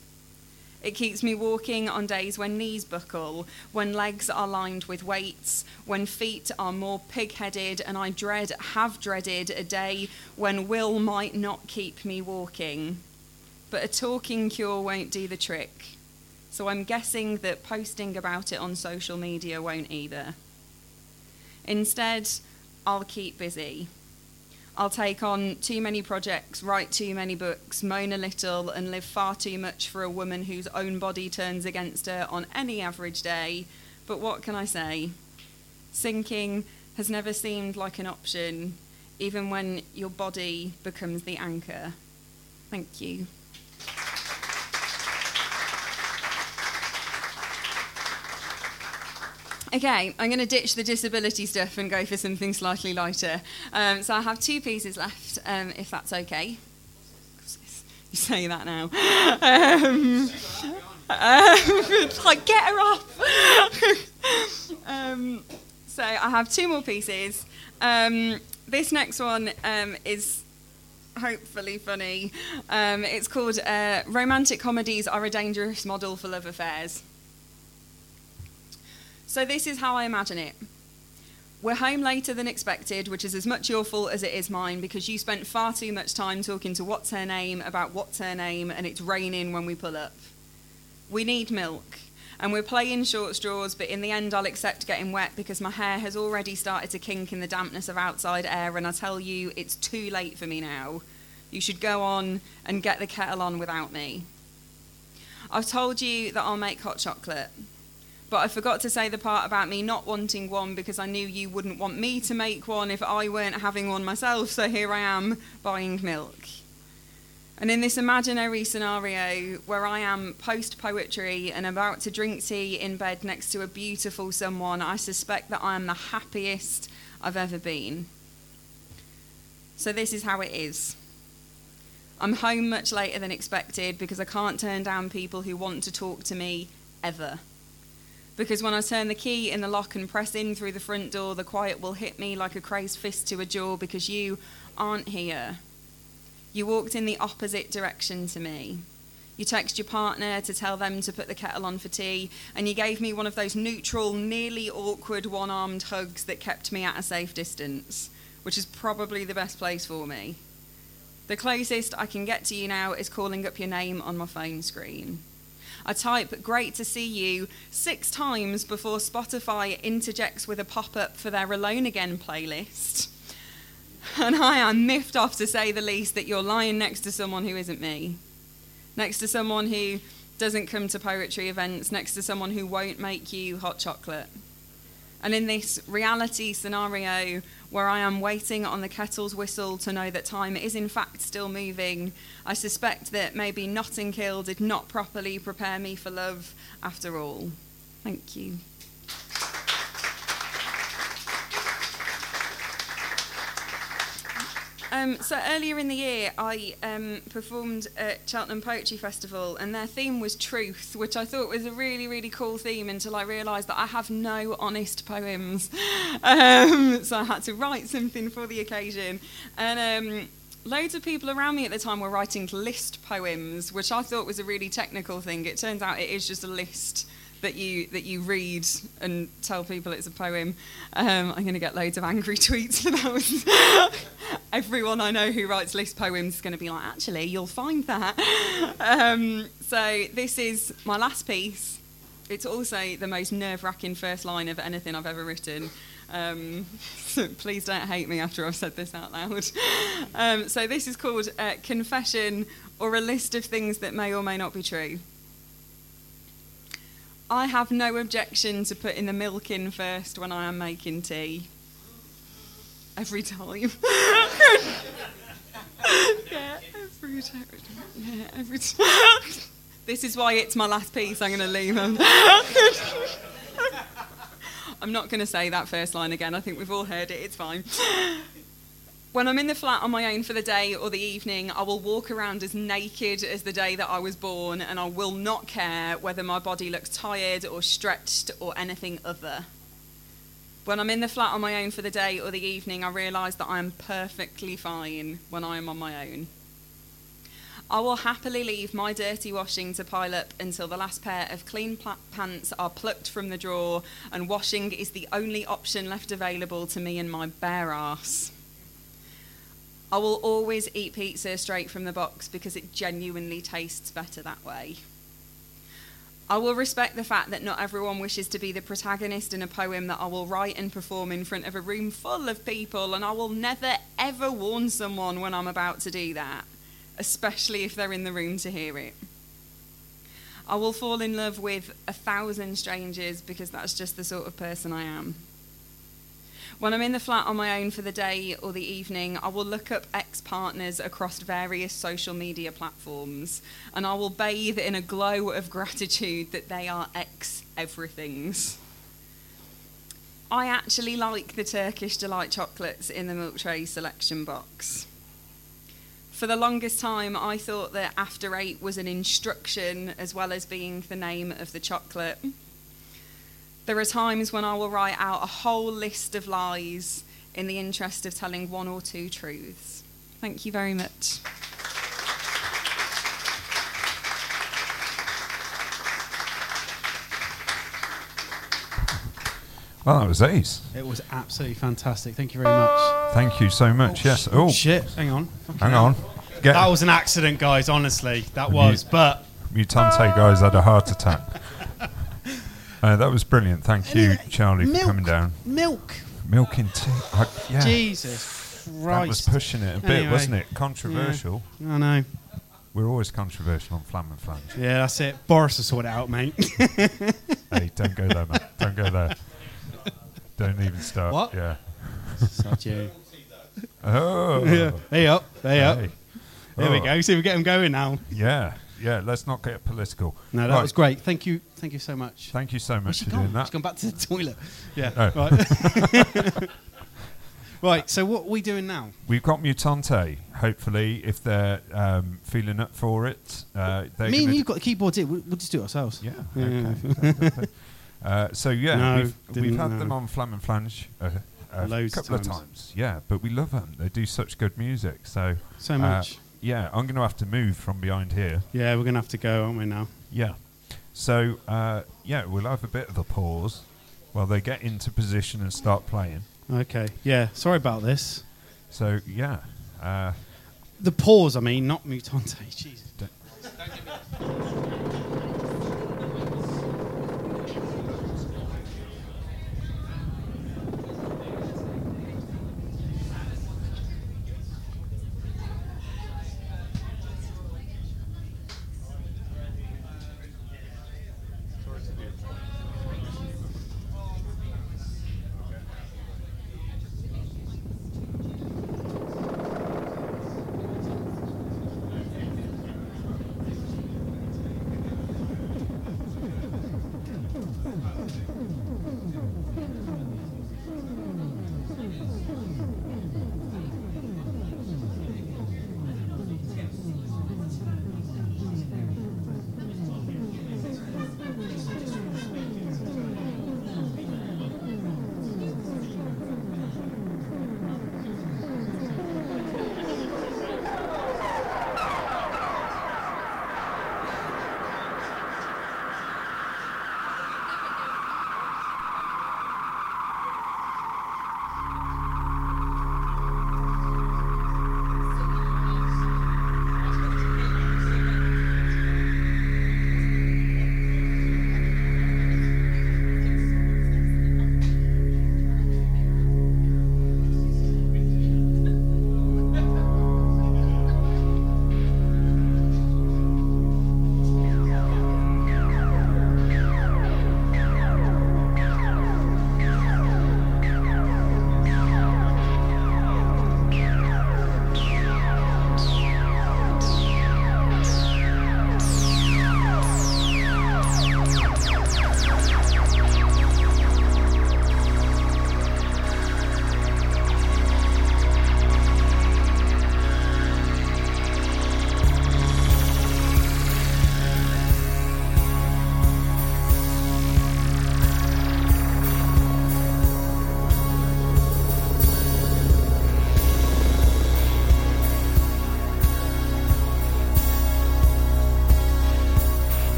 it keeps me walking on days when knees buckle, when legs are lined with weights, when feet are more pig headed, and I dread, have dreaded a day when will might not keep me walking. But a talking cure won't do the trick. So I'm guessing that posting about it on social media won't either. Instead, I'll keep busy. I'll take on too many projects, write too many books, moan a little, and live far too much for a woman whose own body turns against her on any average day. But what can I say? Sinking has never seemed like an option, even when your body becomes the anchor. Thank you. Okay, I'm going to ditch the disability stuff and go for something slightly lighter. Um, so I have two pieces left, um, if that's okay. You say that now. Um, like, get her off. um, so I have two more pieces. Um, this next one um, is hopefully funny. It's called uh, Romantic Comedies Are a Dangerous Model for Love Affairs. So, this is how I imagine it We're home later than expected, which is as much your fault as it is mine because you spent far too much time talking to what's her name about what's her name and it's raining when we pull up. We need milk. And we're playing short straws, but in the end, I'll accept getting wet because my hair has already started to kink in the dampness of outside air. And I tell you, it's too late for me now. You should go on and get the kettle on without me. I've told you that I'll make hot chocolate, but I forgot to say the part about me not wanting one because I knew you wouldn't want me to make one if I weren't having one myself. So here I am buying milk. And in this imaginary scenario where I am post poetry and about to drink tea in bed next to a beautiful someone, I suspect that I am the happiest I've ever been. So this is how it is. I'm home much later than expected because I can't turn down people who want to talk to me ever. Because when I turn the key in the lock and press in through the front door, the quiet will hit me like a crazed fist to a jaw because you aren't here. You walked in the opposite direction to me. You text your partner to tell them to put the kettle on for tea, and you gave me one of those neutral, nearly awkward one armed hugs that kept me at a safe distance, which is probably the best place for me. The closest I can get to you now is calling up your name on my phone screen. I type great to see you six times before Spotify interjects with a pop up for their Alone Again playlist. And I am miffed off to say the least that you're lying next to someone who isn't me. Next to someone who doesn't come to poetry events, next to someone who won't make you hot chocolate. And in this reality scenario where I am waiting on the kettle's whistle to know that time is in fact still moving, I suspect that maybe Notting Hill did not properly prepare me for love after all. Thank you. Um, so earlier in the year, I um, performed at Cheltenham Poetry Festival, and their theme was truth, which I thought was a really, really cool theme until I realised that I have no honest poems. Um, so I had to write something for the occasion, and um, loads of people around me at the time were writing list poems, which I thought was a really technical thing. It turns out it is just a list that you that you read and tell people it's a poem. Um, I'm going to get loads of angry tweets for that. Everyone I know who writes list poems is going to be like, actually, you'll find that. Um, so this is my last piece. It's also the most nerve-wracking first line of anything I've ever written. Um, so please don't hate me after I've said this out loud. Um, so this is called uh, Confession or a list of things that may or may not be true. I have no objection to putting the milk in first when I am making tea. Every time. yeah, every time. Yeah, every time. This is why it's my last piece. I'm going to leave them. I'm not going to say that first line again. I think we've all heard it. It's fine. When I'm in the flat on my own for the day or the evening, I will walk around as naked as the day that I was born, and I will not care whether my body looks tired or stretched or anything other. When I'm in the flat on my own for the day or the evening, I realise that I am perfectly fine when I am on my own. I will happily leave my dirty washing to pile up until the last pair of clean pants are plucked from the drawer and washing is the only option left available to me and my bare ass. I will always eat pizza straight from the box because it genuinely tastes better that way. I will respect the fact that not everyone wishes to be the protagonist in a poem that I will write and perform in front of a room full of people, and I will never ever warn someone when I'm about to do that, especially if they're in the room to hear it. I will fall in love with a thousand strangers because that's just the sort of person I am. When I'm in the flat on my own for the day or the evening, I will look up ex partners across various social media platforms and I will bathe in a glow of gratitude that they are ex everythings. I actually like the Turkish Delight chocolates in the milk tray selection box. For the longest time, I thought that After Eight was an instruction as well as being the name of the chocolate. There are times when I will write out a whole list of lies in the interest of telling one or two truths. Thank you very much. Well, that was ace. It was absolutely fantastic. Thank you very much. Thank you so much. yes. Oh, oh. Shit. Hang on. Fucking hang on. Get That was an accident, guys. Honestly, that was. But Mutante guys had a heart attack. Uh, that was brilliant. Thank you, Charlie, milk. for coming down. milk. Milk in tea. I, yeah, Jesus that was pushing it a bit, Anyway. wasn't it? Controversial. I know. We're always controversial on Flam and Flange. Yeah, that's it. Boris will sort it out, mate. hey, don't go there, mate. Don't go there. Don't even start. What? Yeah. Such you. Oh. Yeah. Hey up. Hey up. Hey. There we Oh. go. See, we get them going now. Yeah. Yeah. Let's not get political. No, that Right, was great. Thank you. Thank you so much. Thank you so much for gone? doing that. She's gone back to the toilet. Yeah. Oh. Right. right. So what are we doing now? We've got Mutante. Hopefully, if they're um, feeling up for it, uh, Me and you've got the keyboards here. We'll, we'll just do it ourselves. Yeah. Yeah. Okay. uh, so yeah, No, we've, we've had no. them on Flam and Flange a, a Loads of couple of times. times. Yeah, but we love them. They do such good music. So So uh, much. Yeah, I'm going to have to move from behind here. Yeah, we're gonna have to go, aren't we now? Yeah. So uh, yeah, we'll have a bit of a pause while they get into position and start playing. Okay. Yeah. Sorry about this. So yeah. Uh, The pause. I mean, not mutante. Jesus. Wow,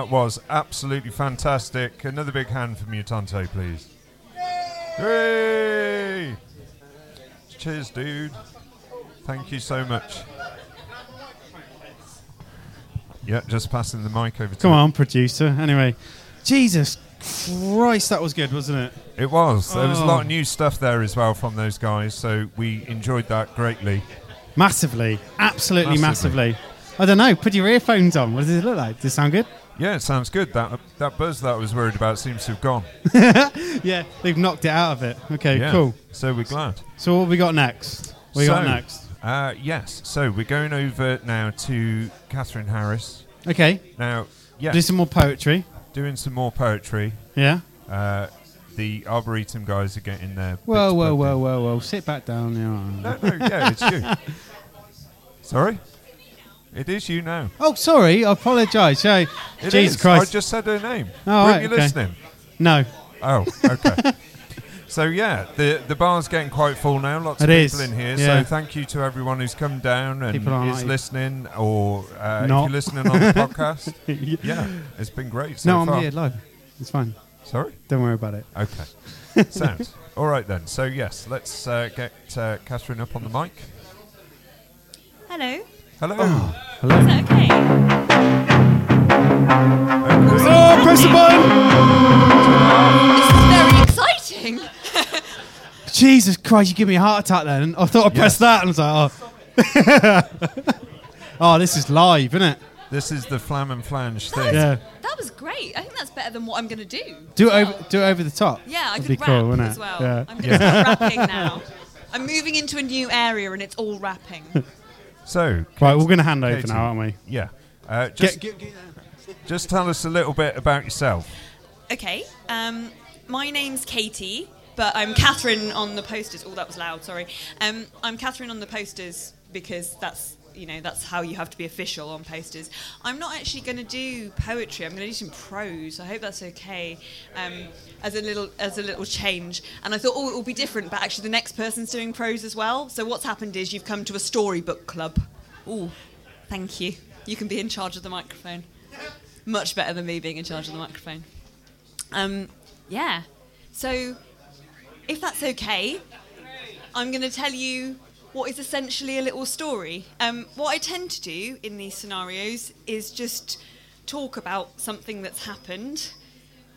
that was absolutely fantastic. Another big hand for Mutante, please. Hooray! Cheers, dude. Thank you so much. Yeah, just passing the mic over to Come on, producer. Anyway, Jesus Christ, that was good, wasn't it? It was. There was a lot Oh. of new stuff there as well from those guys, so we enjoyed that greatly. Massively, absolutely Massively. massively. I don't know. Put your earphones on. What does it look like? Does it sound good? Yeah, it sounds good. That that buzz that I was worried about seems to have gone. Yeah, they've knocked it out of it. Okay, yeah. cool. So we're glad. So what we got next? What we got So, next? Uh, yes. So we're going over now to Catherine Harris. Okay, Now, yeah, do some more poetry. doing some more poetry. Yeah. Uh, the Arboretum guys are getting their. Whoa, bits whoa, plugged whoa, whoa, whoa! Sit back down. Yeah. No, no, yeah, it's you. Sorry, it is you now. Oh, sorry. I apologise. Hey, It Jesus is. Christ. I just said her name. Oh, Weren't right, you okay. listening? No. Oh, okay. so yeah, the the bar's getting quite full now. Lots of people is, in here. yeah. So thank you to everyone who's come down and People are is like- listening, or uh, if you're listening on the podcast. Yeah, it's been great so no, I'm far. here live. It's fine. Sorry. Don't worry about it. Okay. Sounds all right then. So yes, let's uh, get uh, Catherine up on the mic. Hello. Hello. Oh, hello. Is that okay? Okay. Oh, press the button! This is very exciting. Jesus Christ, you give me a heart attack then. I thought I pressed that and I was like, oh. oh, this is live, isn't it? This is the flam and flange thing. Yeah. that was great. I think that's better than what I'm going to do. Do it as over, do it over the top. Yeah, I That'd could be rap cool, wouldn't as well. Yeah. I'm going to start rapping now. I'm moving into a new area and it's all rapping. So Right, we're going to hand over Katie. now, aren't we? yeah, uh, just Get, get, get, just tell us a little bit about yourself. Okay. Um, my name's Katie, but I'm Catherine on the posters. Oh, that was loud. Sorry. Um, I'm Catherine on the posters because that's you know that's how you have to be official on posters. I'm not actually going to do poetry. I'm going to do some prose. I hope that's okay. Um, as a little as a little change. And I thought, oh, it will be different. But actually, the next person's doing prose as well. So what's happened is you've come to a storybook club. Oh, thank you. You can be in charge of the microphone. Much better than me being in charge of the microphone. Um, yeah. So, if that's okay, I'm going to tell you what is essentially a little story. Um, what I tend to do in these scenarios is just talk about something that's happened,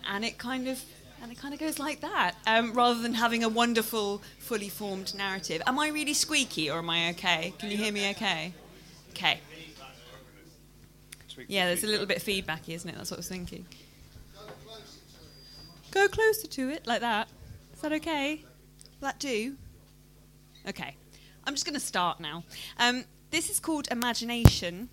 and it kind of and it kind of goes like that, um, rather than having a wonderful, fully formed narrative. Am I really squeaky, or am I okay? Can you hear me okay? Okay. Yeah, there's a little bit of feedbacky, isn't it? That's what I was thinking. Go closer to it, like that. Is that okay? Will that do? Okay. I'm just going to start now. Um, this is called Imagination,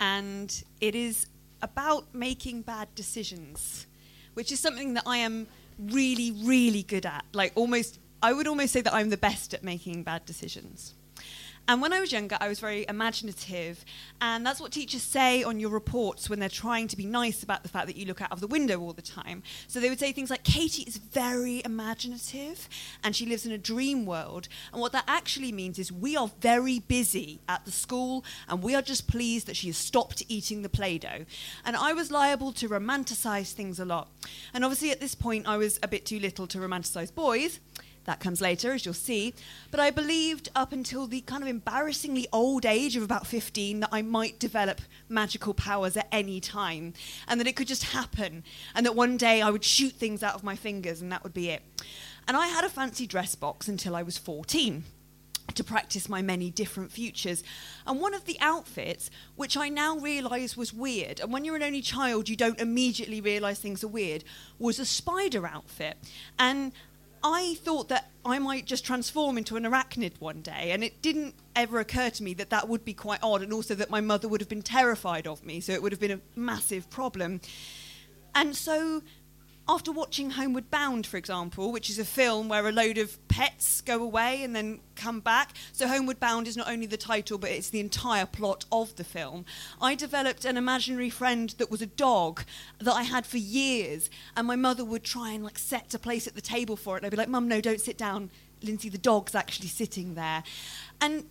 and it is about making bad decisions, which is something that I am really, really good at. Like, almost, I would almost say that I'm the best at making bad decisions. And when I was younger, I was very imaginative. And that's what teachers say on your reports when they're trying to be nice about the fact that you look out of the window all the time. So they would say things like, Katie is very imaginative and she lives in a dream world. And what that actually means is we are very busy at the school and we are just pleased that she has stopped eating the Play Doh. And I was liable to romanticize things a lot. And obviously, at this point, I was a bit too little to romanticize boys. That comes later, as you'll see. But I believed up until the kind of embarrassingly old age of about 15 that I might develop magical powers at any time and that it could just happen and that one day I would shoot things out of my fingers and that would be it. And I had a fancy dress box until I was 14 to practice my many different futures. And one of the outfits, which I now realise was weird, and when you're an only child, you don't immediately realise things are weird, was a spider outfit. And I thought that I might just transform into an arachnid one day, and it didn't ever occur to me that that would be quite odd, and also that my mother would have been terrified of me, so it would have been a massive problem. And so, after watching Homeward Bound, for example, which is a film where a load of pets go away and then come back, so Homeward Bound is not only the title, but it's the entire plot of the film. I developed an imaginary friend that was a dog that I had for years, and my mother would try and like set a place at the table for it. And I'd be like, "Mum, no, don't sit down, Lindsay. The dog's actually sitting there," and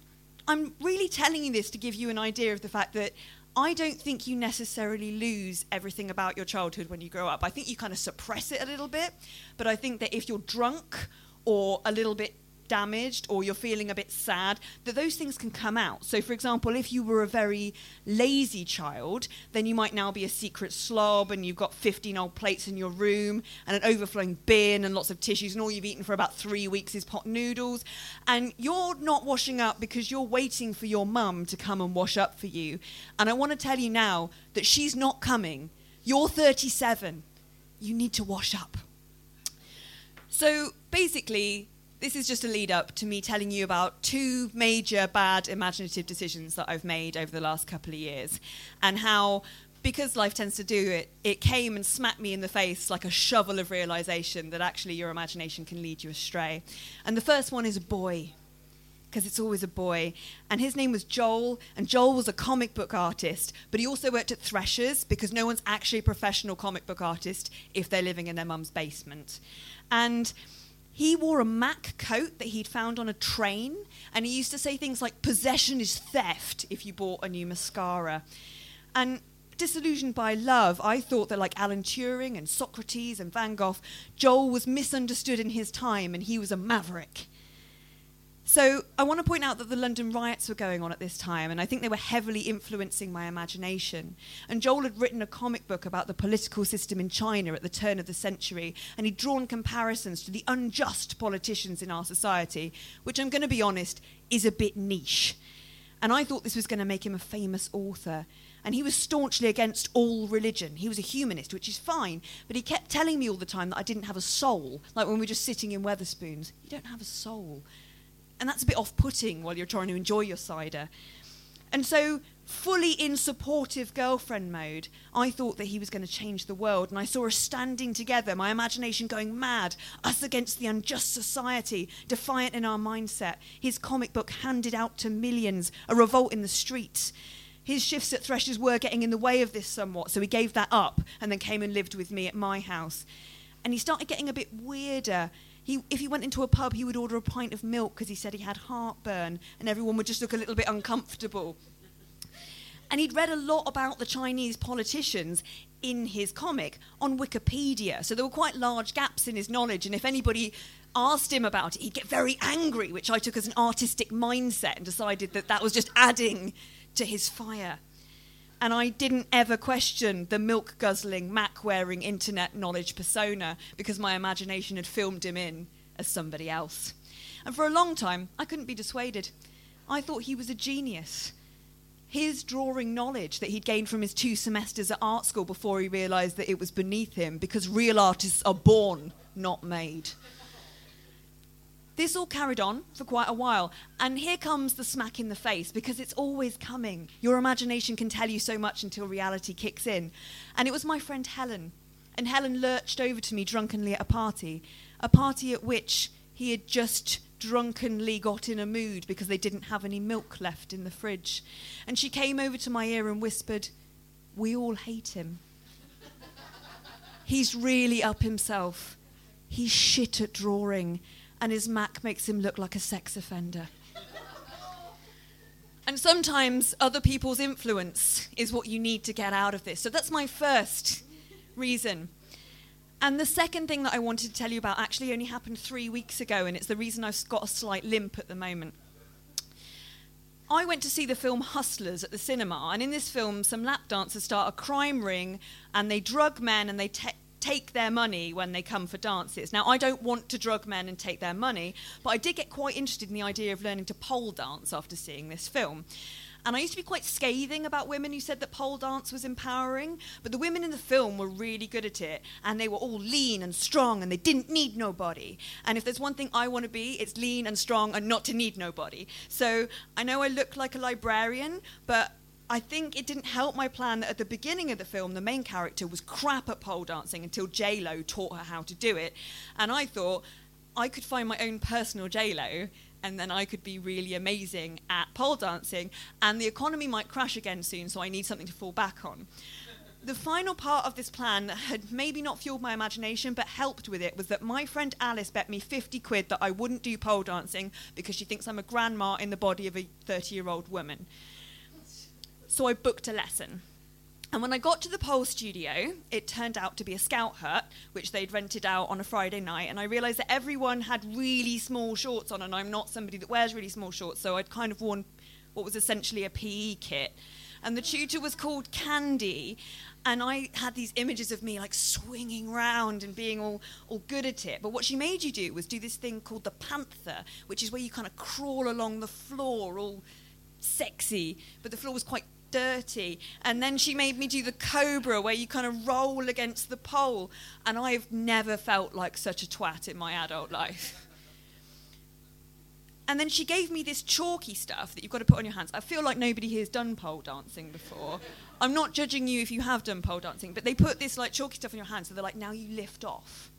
I'm really telling you this to give you an idea of the fact that I don't think you necessarily lose everything about your childhood when you grow up. I think you kind of suppress it a little bit, but I think that if you're drunk or a little bit damaged or you're feeling a bit sad, that those things can come out. So, for example, if you were a very lazy child, then you might now be a secret slob and you've got 15 old plates in your room and an overflowing bin and lots of tissues, and all you've eaten for about three weeks is pot noodles. And you're not washing up because you're waiting for your mum to come and wash up for you. And I want to tell you now that she's not coming. You're 37. You need to wash up. So basically, this is just a lead up to me telling you about two major bad imaginative decisions that I've made over the last couple of years and how because life tends to do it, it came and smacked me in the face like a shovel of realization that actually your imagination can lead you astray. And the first one is a boy, because it's always a boy. And his name was Joel, and Joel was a comic book artist, but he also worked at Threshers because no one's actually a professional comic book artist if they're living in their mum's basement. And he wore a Mac coat that he'd found on a train, and he used to say things like, Possession is theft if you bought a new mascara. And disillusioned by love, I thought that, like Alan Turing and Socrates and Van Gogh, Joel was misunderstood in his time and he was a maverick. So I want to point out that the London riots were going on at this time, and I think they were heavily influencing my imagination. And Joel had written a comic book about the political system in China at the turn of the century, and he'd drawn comparisons to the unjust politicians in our society, which I'm going to be honest is a bit niche. And I thought this was going to make him a famous author. And he was staunchly against all religion. He was a humanist, which is fine, but he kept telling me all the time that I didn't have a soul, like when we were just sitting in Wetherspoons. You don't have a soul. And that's a bit off putting while you're trying to enjoy your cider. And so, fully in supportive girlfriend mode, I thought that he was going to change the world. And I saw us standing together, my imagination going mad, us against the unjust society, defiant in our mindset. His comic book handed out to millions, a revolt in the streets. His shifts at Threshers were getting in the way of this somewhat, so he gave that up and then came and lived with me at my house. And he started getting a bit weirder. He, if he went into a pub, he would order a pint of milk because he said he had heartburn, and everyone would just look a little bit uncomfortable. And he'd read a lot about the Chinese politicians in his comic on Wikipedia. So there were quite large gaps in his knowledge. And if anybody asked him about it, he'd get very angry, which I took as an artistic mindset and decided that that was just adding to his fire. And I didn't ever question the milk guzzling, Mac wearing internet knowledge persona because my imagination had filmed him in as somebody else. And for a long time, I couldn't be dissuaded. I thought he was a genius his drawing knowledge that he'd gained from his two semesters at art school before he realised that it was beneath him because real artists are born, not made. This all carried on for quite a while, and here comes the smack in the face because it's always coming. Your imagination can tell you so much until reality kicks in. And it was my friend Helen. And Helen lurched over to me drunkenly at a party, a party at which he had just drunkenly got in a mood because they didn't have any milk left in the fridge. And she came over to my ear and whispered, We all hate him. He's really up himself. He's shit at drawing, and his Mac makes him look like a sex offender. And sometimes other people's influence is what you need to get out of this. So that's my first reason. And the second thing that I wanted to tell you about actually only happened three weeks ago, and it's the reason I've got a slight limp at the moment. I went to see the film Hustlers at the cinema, and in this film, some lap dancers start a crime ring and they drug men and they te- take their money when they come for dances. Now, I don't want to drug men and take their money, but I did get quite interested in the idea of learning to pole dance after seeing this film. And I used to be quite scathing about women who said that pole dance was empowering, but the women in the film were really good at it, and they were all lean and strong, and they didn't need nobody. And if there's one thing I want to be, it's lean and strong and not to need nobody. So I know I look like a librarian, but I think it didn't help my plan that at the beginning of the film, the main character was crap at pole dancing until J Lo taught her how to do it. And I thought I could find my own personal J Lo and then I could be really amazing at pole dancing, and the economy might crash again soon, so I need something to fall back on. The final part of this plan that had maybe not fueled my imagination but helped with it was that my friend Alice bet me 50 quid that I wouldn't do pole dancing because she thinks I'm a grandma in the body of a 30 year old woman. So I booked a lesson. And when I got to the pole studio, it turned out to be a scout hut, which they'd rented out on a Friday night. And I realised that everyone had really small shorts on, and I'm not somebody that wears really small shorts, so I'd kind of worn what was essentially a PE kit. And the tutor was called Candy, and I had these images of me like swinging round and being all, all good at it. But what she made you do was do this thing called the panther, which is where you kind of crawl along the floor all sexy, but the floor was quite dirty. And then she made me do the cobra, where you kind of roll against the pole. And I've never felt like such a twat in my adult life. And then she gave me this chalky stuff that you've got to put on your hands. I feel like nobody here's done pole dancing before. I'm not judging you if you have done pole dancing, but they put this like chalky stuff on your hands, so they're like, now you lift off.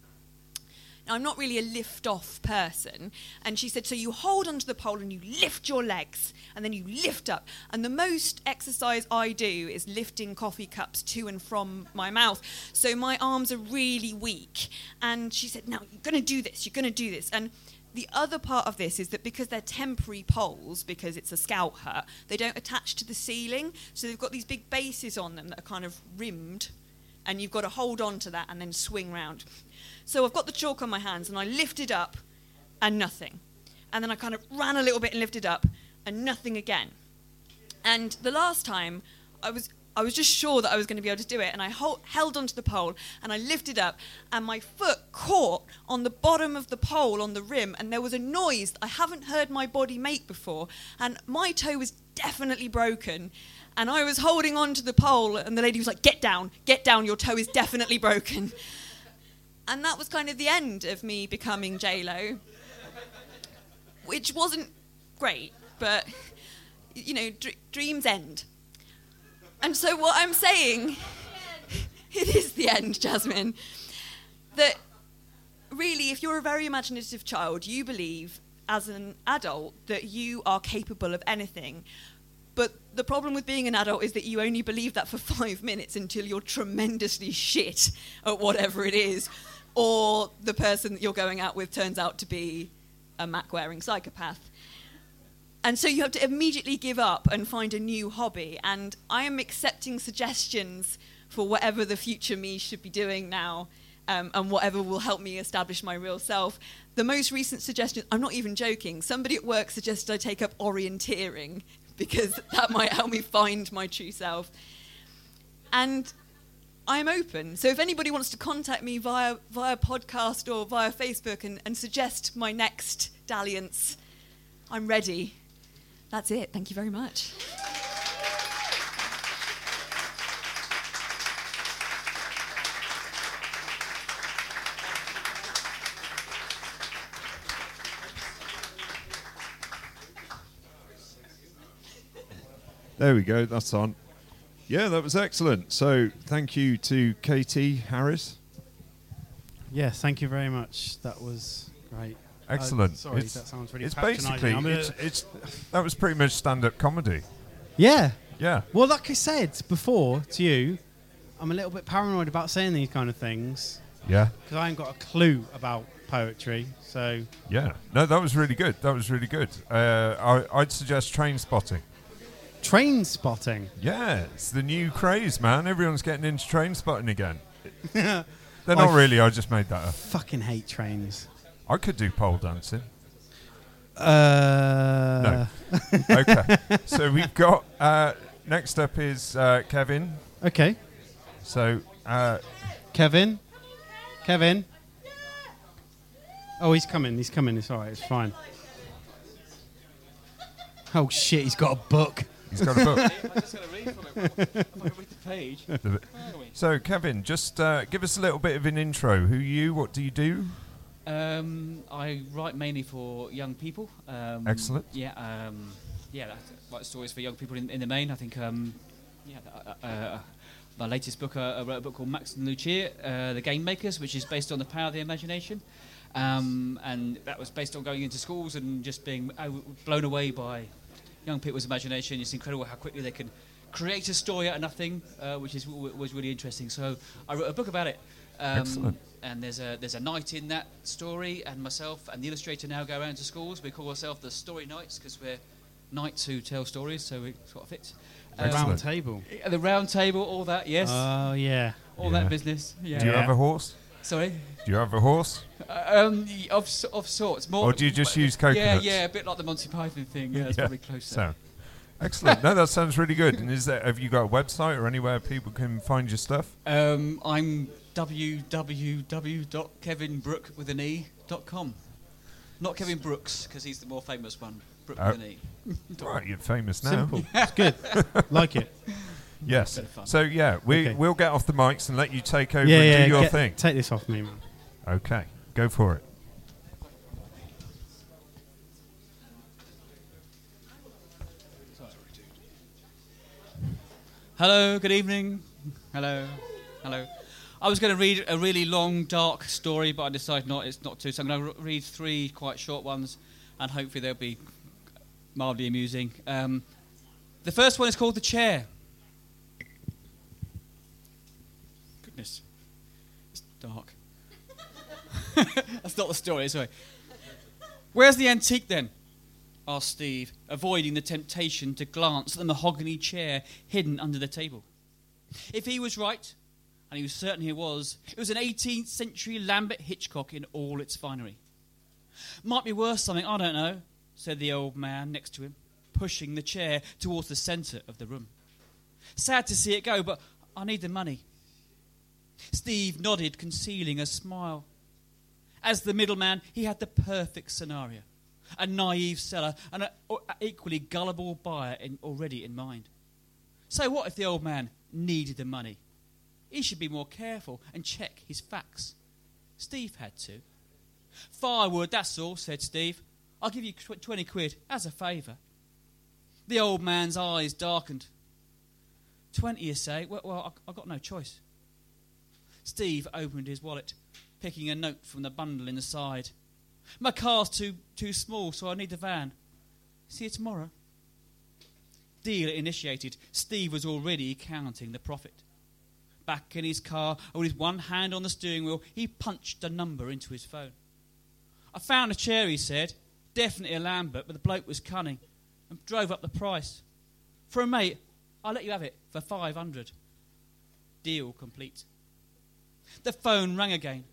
Now, I'm not really a lift off person. And she said, So you hold onto the pole and you lift your legs and then you lift up. And the most exercise I do is lifting coffee cups to and from my mouth. So my arms are really weak. And she said, Now you're going to do this, you're going to do this. And the other part of this is that because they're temporary poles, because it's a scout hut, they don't attach to the ceiling. So they've got these big bases on them that are kind of rimmed. And you've got to hold on to that and then swing round. So I've got the chalk on my hands and I lifted up and nothing. And then I kind of ran a little bit and lifted up and nothing again. And the last time I was I was just sure that I was going to be able to do it. And I hold, held onto the pole and I lifted up and my foot caught on the bottom of the pole on the rim. And there was a noise I haven't heard my body make before. And my toe was definitely broken. And I was holding on to the pole and the lady was like get down get down. Your toe is definitely broken and that was kind of the end of me becoming J Lo, which wasn't great, but you know, dr- dreams end. And so what I'm saying, it is the end, Jasmine. That really, if you're a very imaginative child, you believe as an adult that you are capable of anything. But the problem with being an adult is that you only believe that for five minutes until you're tremendously shit at whatever it is, or the person that you're going out with turns out to be a Mac wearing psychopath. And so you have to immediately give up and find a new hobby. And I am accepting suggestions for whatever the future me should be doing now um, and whatever will help me establish my real self. The most recent suggestion, I'm not even joking, somebody at work suggested I take up orienteering because that might help me find my true self. And I'm open. So if anybody wants to contact me via, via podcast or via Facebook and, and suggest my next dalliance, I'm ready. That's it. Thank you very much. There we go. That's on. Yeah, that was excellent. So, thank you to Katie Harris. Yes, thank you very much. That was great. Uh, Excellent. sorry, It's- that sounds really It's basically it's, it's that was pretty much stand-up comedy. yeah. Yeah. Well, like I said before to you, I'm a little bit paranoid about saying these kind of things Yeah. because I ain't got a clue about poetry. So Yeah. No, that was really good. That was really good. Uh, I, I'd suggest train spotting. Train spotting. Yeah, it's the new craze, man. Everyone's getting into train spotting again. They're not f- really. I just made that up. Fucking hate trains. I could do pole dancing. Uh, No. Okay. so we've got uh, next up is uh, Kevin. Okay. So uh, Kevin. Kevin. Oh, he's coming. He's coming. It's all right. It's fine. Oh shit! He's got a book. He's got a book. I'm just got to read from it. If I can read the page. The- Where are we? so Kevin, just uh, give us a little bit of an intro. Who are you? What do you do? Um, I write mainly for young people. Um, Excellent. Yeah, um, yeah, that's, write stories for young people in, in the main. I think, um, yeah, uh, uh, my latest book, uh, I wrote a book called Max and Lucia, uh, The Game Makers, which is based on the power of the imagination. Um, and that was based on going into schools and just being uh, blown away by young people's imagination. It's incredible how quickly they can create a story out of nothing, uh, which is w- was really interesting. So I wrote a book about it. Um, Excellent. And there's a there's a night in that story, and myself and the illustrator now go around to schools. We call ourselves the Story Knights because we're knights who tell stories, so it sort of fits. The Um, round table. the round table, all that, yes, Oh yeah. all Yeah. that business. Yeah. Do you Yeah. have a horse? Sorry. Do you have a horse? Uh, um, of of sorts. More. Or do you just use Yeah, coconuts? yeah, yeah, a bit like the Monty Python thing. Yeah, it's Yeah. probably closer. So, excellent. no, that sounds really good. And is there, have you got a website or anywhere people can find your stuff? Um, I'm www.kevinbrook with an e dot com. Not Kevin Brooks because he's the more famous one. Brook Oh. with an e. Right, you're famous now. Simple. it's good. like it. Yes. Bit of fun. So yeah, we Okay. we'll get off the mics and let you take over Yeah, and yeah. do your get- thing. Take this off me, man. Okay, go for it. Hello, good evening. Hello, hello. I was going to read a really long, dark story, but I decided not. It's not too. So I'm going to read three quite short ones, and hopefully they'll be mildly amusing. Um, the first one is called the chair. Goodness, it's dark. That's not the story. Sorry. Where's the antique then? asked Steve, avoiding the temptation to glance at the mahogany chair hidden under the table. If he was right, and he was certain he was, it was an 18th century Lambert Hitchcock in all its finery. Might be worth something, I don't know, said the old man next to him, pushing the chair towards the centre of the room. Sad to see it go, but I need the money. Steve nodded, concealing a smile. As the middleman, he had the perfect scenario a naive seller and an equally gullible buyer in, already in mind. So, what if the old man needed the money? He should be more careful and check his facts. Steve had to. Firewood, that's all, said Steve. I'll give you 20 quid as a favour. The old man's eyes darkened. 20, you say? Well, well I've got no choice. Steve opened his wallet, picking a note from the bundle in the side. My car's too too small, so I need the van. See you tomorrow. Deal initiated. Steve was already counting the profit. Back in his car, with one hand on the steering wheel, he punched a number into his phone. I found a chair, he said. Definitely a Lambert, but the bloke was cunning and drove up the price. For a mate, I'll let you have it for 500. Deal complete. The phone rang again.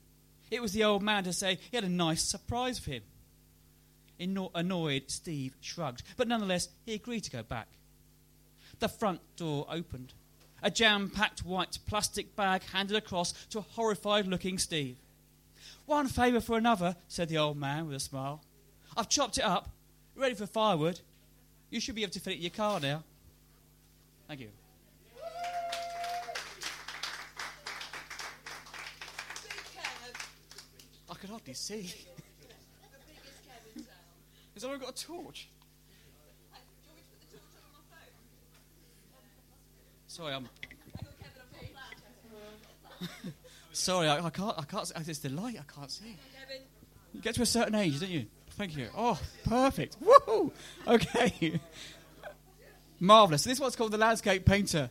It was the old man to say he had a nice surprise for him. Anno- annoyed, Steve shrugged, but nonetheless, he agreed to go back. The front door opened. A jam packed white plastic bag handed across to a horrified looking Steve. One favour for another, said the old man with a smile. I've chopped it up, ready for firewood. You should be able to fit it in your car now. Thank you. I could hardly see. Has anyone got a torch? Sorry, I'm. Sorry, I, I can't. I can't. see- It's the light. I can't see. You get to a certain age, don't you? Thank you. Oh, perfect. Woohoo! Okay. Marvellous. This one's called The Landscape Painter.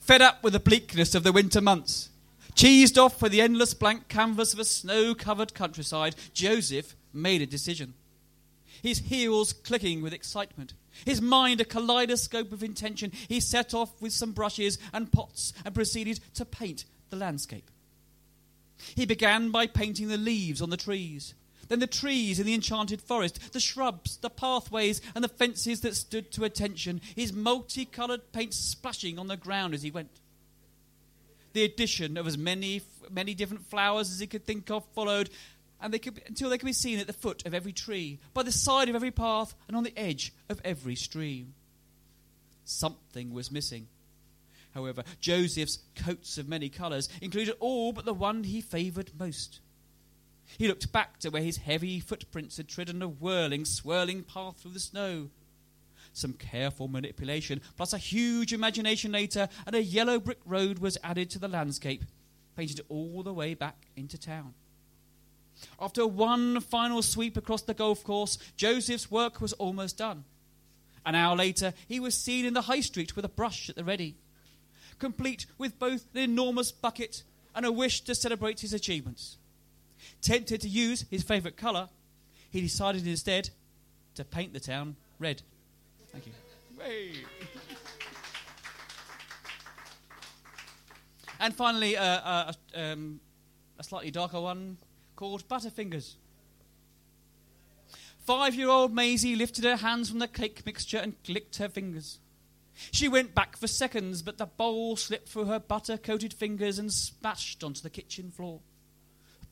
Fed up with the bleakness of the winter months, cheesed off with the endless blank canvas of a snow covered countryside, Joseph made a decision. His heels clicking with excitement, his mind a kaleidoscope of intention, he set off with some brushes and pots and proceeded to paint the landscape. He began by painting the leaves on the trees, then the trees in the enchanted forest, the shrubs, the pathways, and the fences that stood to attention, his multicoloured paint splashing on the ground as he went. The addition of as many, many different flowers as he could think of followed, and they could, until they could be seen at the foot of every tree, by the side of every path, and on the edge of every stream. Something was missing. However, Joseph's coats of many colours included all but the one he favoured most. He looked back to where his heavy footprints had trodden a whirling, swirling path through the snow. Some careful manipulation, plus a huge imagination later, and a yellow brick road was added to the landscape, painted all the way back into town. After one final sweep across the golf course, Joseph's work was almost done. An hour later, he was seen in the high street with a brush at the ready, complete with both an enormous bucket and a wish to celebrate his achievements. Tempted to use his favourite colour, he decided instead to paint the town red. Thank you. Hey. and finally, uh, uh, um, a slightly darker one called Butterfingers. Five year old Maisie lifted her hands from the cake mixture and licked her fingers. She went back for seconds, but the bowl slipped through her butter coated fingers and splashed onto the kitchen floor.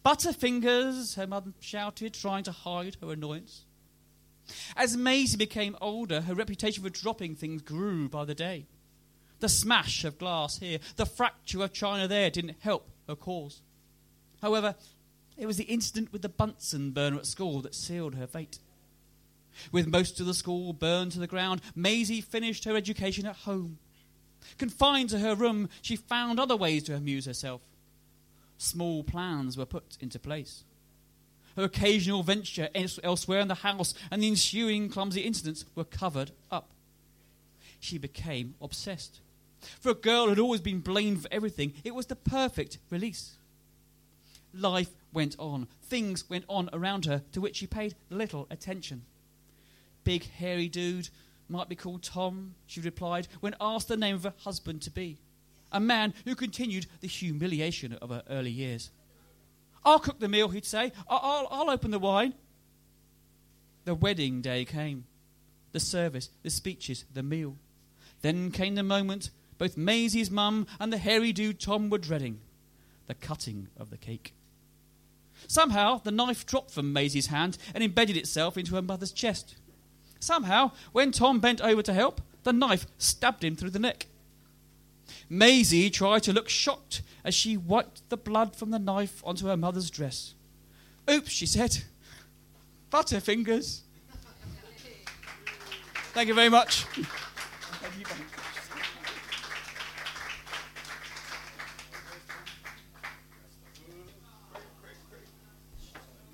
Butterfingers, her mother shouted, trying to hide her annoyance. As Maisie became older, her reputation for dropping things grew by the day. The smash of glass here, the fracture of china there didn't help her cause. However, it was the incident with the Bunsen burner at school that sealed her fate. With most of the school burned to the ground, Maisie finished her education at home. Confined to her room, she found other ways to amuse herself. Small plans were put into place. Her occasional venture elsewhere in the house and the ensuing clumsy incidents were covered up. She became obsessed. For a girl who had always been blamed for everything, it was the perfect release. Life went on. Things went on around her to which she paid little attention. Big, hairy dude, might be called Tom, she replied when asked the name of her husband to be. A man who continued the humiliation of her early years. I'll cook the meal, he'd say. I'll, I'll open the wine. The wedding day came. The service, the speeches, the meal. Then came the moment both Maisie's mum and the hairy dude Tom were dreading the cutting of the cake. Somehow, the knife dropped from Maisie's hand and embedded itself into her mother's chest. Somehow, when Tom bent over to help, the knife stabbed him through the neck. Maisie tried to look shocked as she wiped the blood from the knife onto her mother's dress. Oops, she said. Butter fingers. Thank you very much.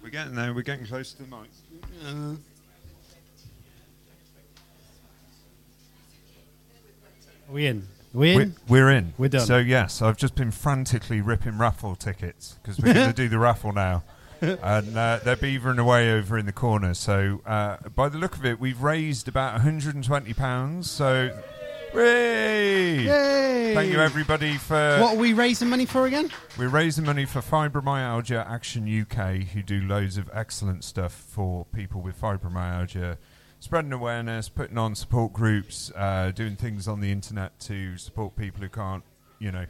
We're getting there. We're getting close to the mic. Are we in? Are we in? We're, we're in. We're done. So yes, I've just been frantically ripping raffle tickets because we're going to do the raffle now, and uh, they're beavering away over in the corner. So uh, by the look of it, we've raised about 120 pounds. So, Hooray! Yay! Thank you everybody for. What are we raising money for again? We're raising money for Fibromyalgia Action UK, who do loads of excellent stuff for people with fibromyalgia, spreading awareness, putting on support groups, uh, doing things on the internet to support people who can't, you know,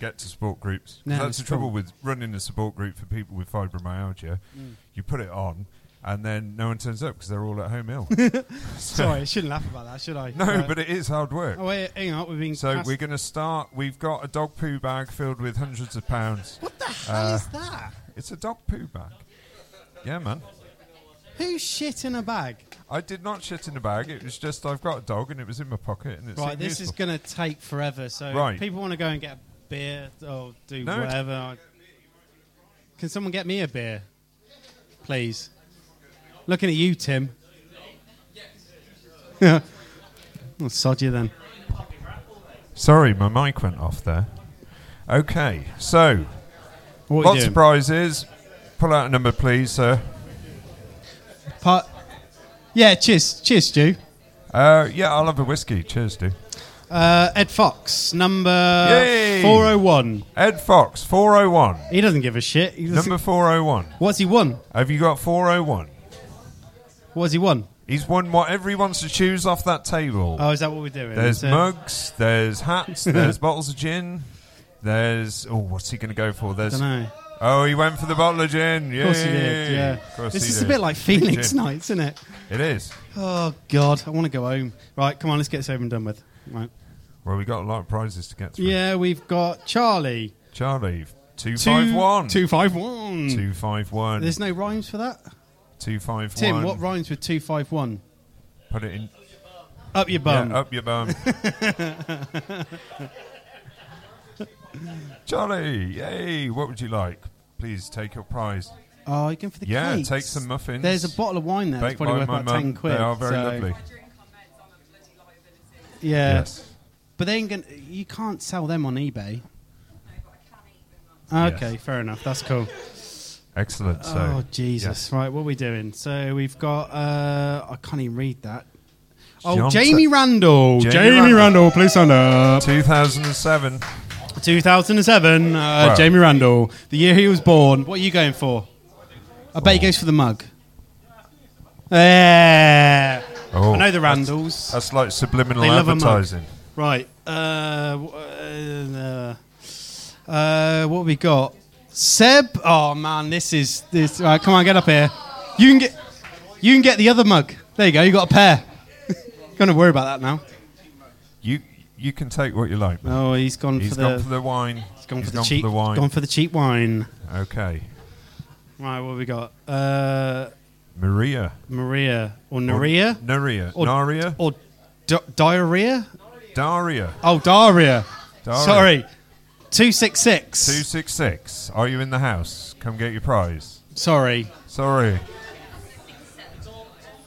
get to support groups. No, that's the trouble cool. with running a support group for people with fibromyalgia. Mm. You put it on, and then no one turns up because they're all at home ill. Sorry, I shouldn't laugh about that, should I? No, Uh, but it is hard work. Oh wait, hang on, we've been. So passed- we're going to start. We've got a dog poo bag filled with hundreds of pounds. What the hell Uh, is that? It's a dog poo bag. Yeah, man. Who shit in a bag? I did not shit in a bag. It was just I've got a dog and it was in my pocket and it's right, this is going to take forever. So Right. people want to go and get a beer or do No. whatever. I- Can someone get me a beer, please? Looking at you, Tim. Yeah. I'll sod you then. Sorry, my mic went off there. Okay, so What are you lots doing? of prizes. Pull out a number, please, sir. Part- yeah, cheers, cheers, Stu. Uh, yeah, I'll have a whiskey. Cheers, dude. Uh, Ed Fox, number Yay! 401. Ed Fox, 401. He doesn't give a shit. He doesn't- Number 401. What's he won? Have you got 401? What's he won? He's won whatever he wants to choose off that table. Oh, is that what we're doing? There's mugs, there's hats, there's bottles of gin, there's. Oh, what's he going to go for? There's. Dunno. Oh, he went for the bottle of gin. Of course he did, yeah. Of course This he is a bit like Phoenix gin. Nights, isn't it? It is. Oh, God. I want to go home. Right, come on, let's get this over and done with. Right. Well, we got a lot of prizes to get through. Yeah, we've got Charlie. Charlie, Two- 251. 251. 251. There's no rhymes for that? 251. Tim, what rhymes with 251? Put it in. Up your bum. Yeah, up your bum. Charlie, yay! What would you like? Please take your prize. Oh, you're going for the yeah, cakes. take some muffins. There's a bottle of wine there. It's Baked probably worth my about 10 quid. They are very so- lovely. Yeah. Yes. But they ain't gonna, you can't sell them on eBay. Okay, fair enough. That's cool. Excellent. So, oh Jesus! Right, what are we doing? So we've got. Uh, I can't even read that. Oh, John Jamie Ta- Randall. Jamie Jamie, Randall. Randall. please stand up. 2007. 2007. Uh. Jamie Randall, the year he was born. What are you going for? I bet he goes for the mug. Yeah. Oh, I know the Randalls. That's like subliminal They love a mug. advertising. Right. Uh, w- uh, uh, what have we got? Seb. Oh man, this is this. Right, come on, get up here. You can get. You can get the other mug. There you go. You got a pair. Gonna worry about that now. You you can take what you like. man. Oh, he's gone He's for gone the. for the wine. he's gone He's for the gone cheap. for the wine. Gone for the cheap wine. Okay. Right. What have we got? Uh, Maria. Maria or Naria Naria. Or- Naria. or di- diarrhea? Daria. Oh, Daria. Daria. Sorry. Two six six. 266. Are you in the house? Come get your prize. Sorry. Sorry.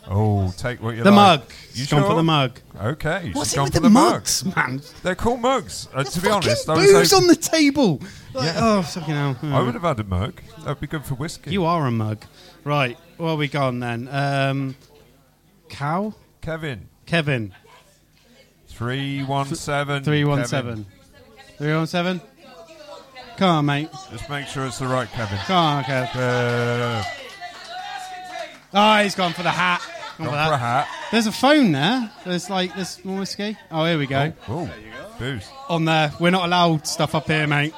Oh, take what you The like. The mug. You gone for the mug. Okay. What's she's it gone with for the, the, mug. mugs, man? They're called mugs. Uh, to be honest, I was booze hoping- on the table. Like, Yeah. Oh, fucking hell. I would have had a mug. That'd be good for whiskey. You are a mug. Right. Where are we gone then? Um, cow? Kevin. Kevin. 317. 317. 317? Come on, mate. Just make sure it's the right Kevin. Come on, Kev. Uh, Oh, he's gone for the hat. Gone gone for for a hat. There's a phone there. There's like this more whiskey. Oh, here we go. Oh, booze. On there. We're not allowed stuff up here, mate.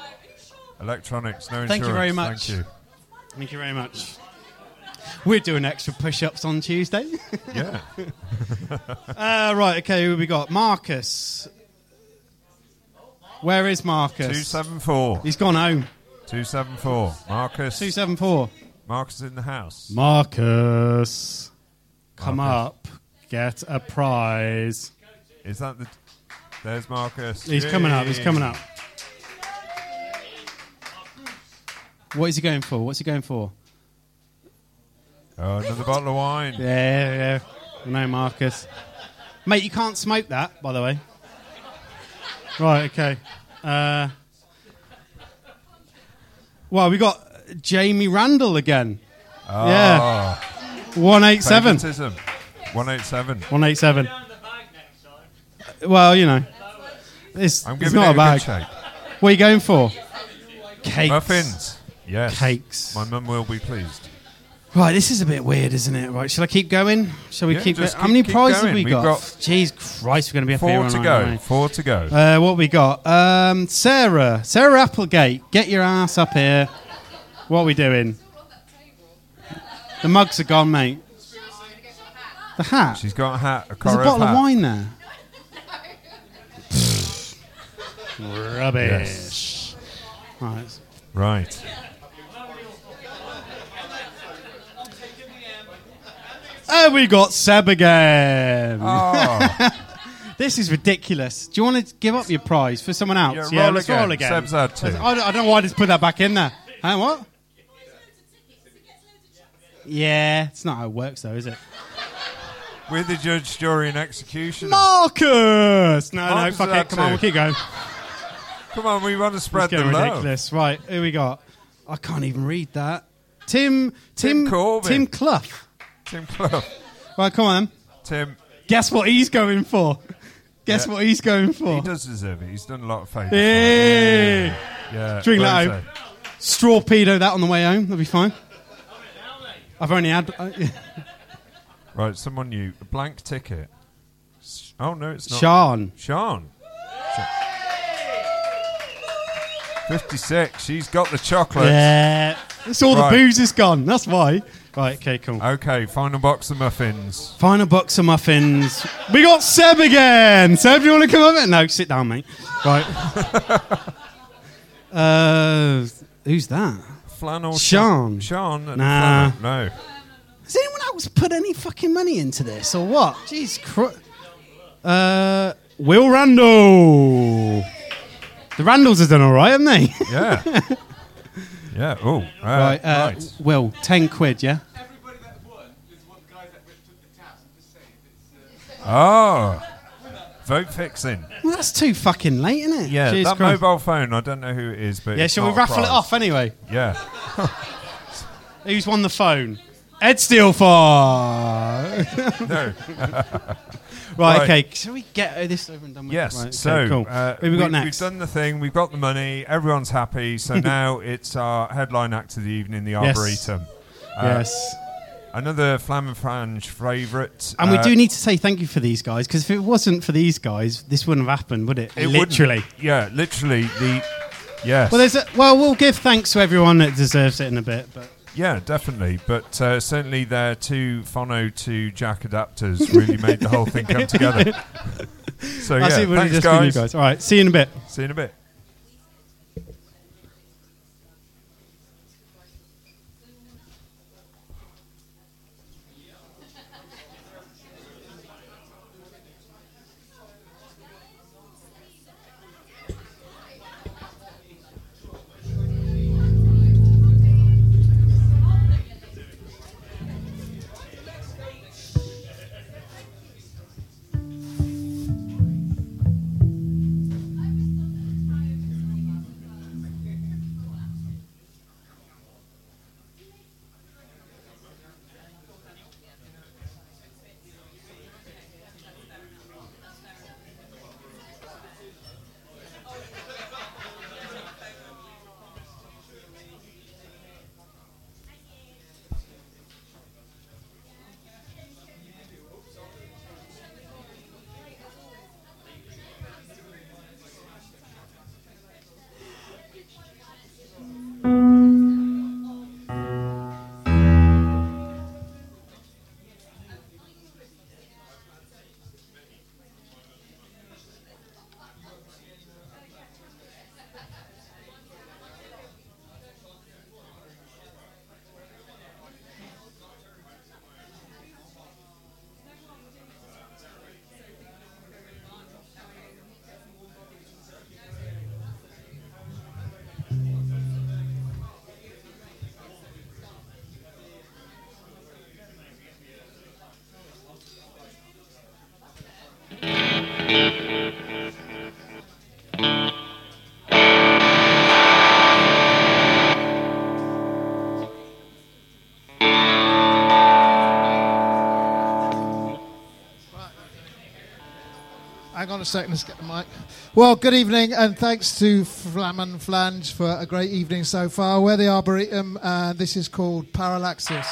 Electronics, no insurance. Thank you very much. Thank you. Thank you very much. We're doing extra push-ups on Tuesday. Yeah. uh, right, okay, who we got? Marcus. Where is Marcus? 274. He's gone home. 274. Marcus. 274. Marcus is in the house. Marcus. Come Marcus. up. Get a prize. Is that the. There's Marcus. He's coming up. He's coming up. What is he going for? What's he going for? Oh, another bottle of wine. Yeah, yeah. No, Marcus. Mate, you can't smoke that, by the way. Right, okay. Uh, well, we got Jamie Randall again. Oh, Yeah. 187. favoritism. 187. 187. Well, you know. It's, I'm it's giving not it a a bag. good. What are you going for? Cakes. Muffins. Yes. Cakes. My mum will be pleased. Right, this is a bit weird, isn't it? Right, shall I keep going? Shall we Yeah, keep, just How keep- many keep prizes going. have we We've got? got Jeez Christ, we're going to be up here Four all to night, go. aren't we? Four to go. Uh, what we got? Um, Sarah. Sarah Applegate. Get your ass up here. What are we doing? The mugs are gone, mate. The hat. She's got a hat, a There's a bottle hat. of wine there. Rubbish. Right. Right. And we got Seb again. Oh, This is ridiculous. Do you want to give up your prize for someone else? Yeah, roll let's again. roll again. Seb's had two. I don't, I don't know why I just put that back in there. Huh, what? Yeah, it's not how it works, though, is it? with the judge, jury, and executioner. Marcus! No, no, fuck it. Come on, we'll keep going. Come on, we want to It's spread the getting love. ridiculous. Right, who we got? I can't even read that. Tim, Tim Tim, Corbin. Tim Clough. Tim Clough. Right, come on. Then. Tim, Guess what he's going for? Guess Yeah. what he's going for? he does deserve it. He's done a lot of favours. Hey! Yeah. Drink that rosé. out. Straw pedo that on the way home. That'll be fine. I've only had. Uh, Right, someone new. A blank ticket. Oh, no, it's not. Sean. Sean. Sha- 56. She's got the chocolate. Yeah. It's all Right. the booze is gone. That's why. Right, okay, cool. Okay, final box of muffins. Final box of muffins. We got Seb again. Seb, do you want to come up? No, sit down, mate. Right. uh, who's that? Flannel. Sean. Sean. and Nah. flannel. No. Has anyone else put any fucking money into this or what? Jeez, Christ. Uh, Will Randall. The Randalls have done all right, haven't they? Yeah. yeah. Oh. Uh, right, uh, right. Will, 10 quid, yeah? Oh. Vote fixing. Well, that's too fucking late, isn't it? Yeah, that Christ. mobile phone, I don't know who it is, but Yeah, shall we raffle it off anyway? Yeah. Who's won the phone? Ed Steelfar. No. right, Right. okay. Shall we get uh, this over and done with? Yes. Right, okay, so cool. uh, Who we got next? We've done the thing. We've got the money. Everyone's happy. So now it's our headline act of the evening, the Yes. Arboretum. Uh, yes. Another Flam and Flange favourite. And we uh, do need to say thank you for these guys because if it wasn't for these guys, this wouldn't have happened, would it? It. Literally. Yeah, literally the. Yes. Well, there's a, well, we'll give thanks to everyone that deserves it in a bit, but yeah, definitely. But uh, certainly their two phono to jack adapters really made the whole thing come together. so yeah. Thanks just been you guys. guys. All right. See you in a bit. See you in a bit. Hang on a second, let's get the mic. Well, good evening, and thanks to Flam and Flange for a great evening so far. We're the Arboretum, and uh, this is called Parallaxis.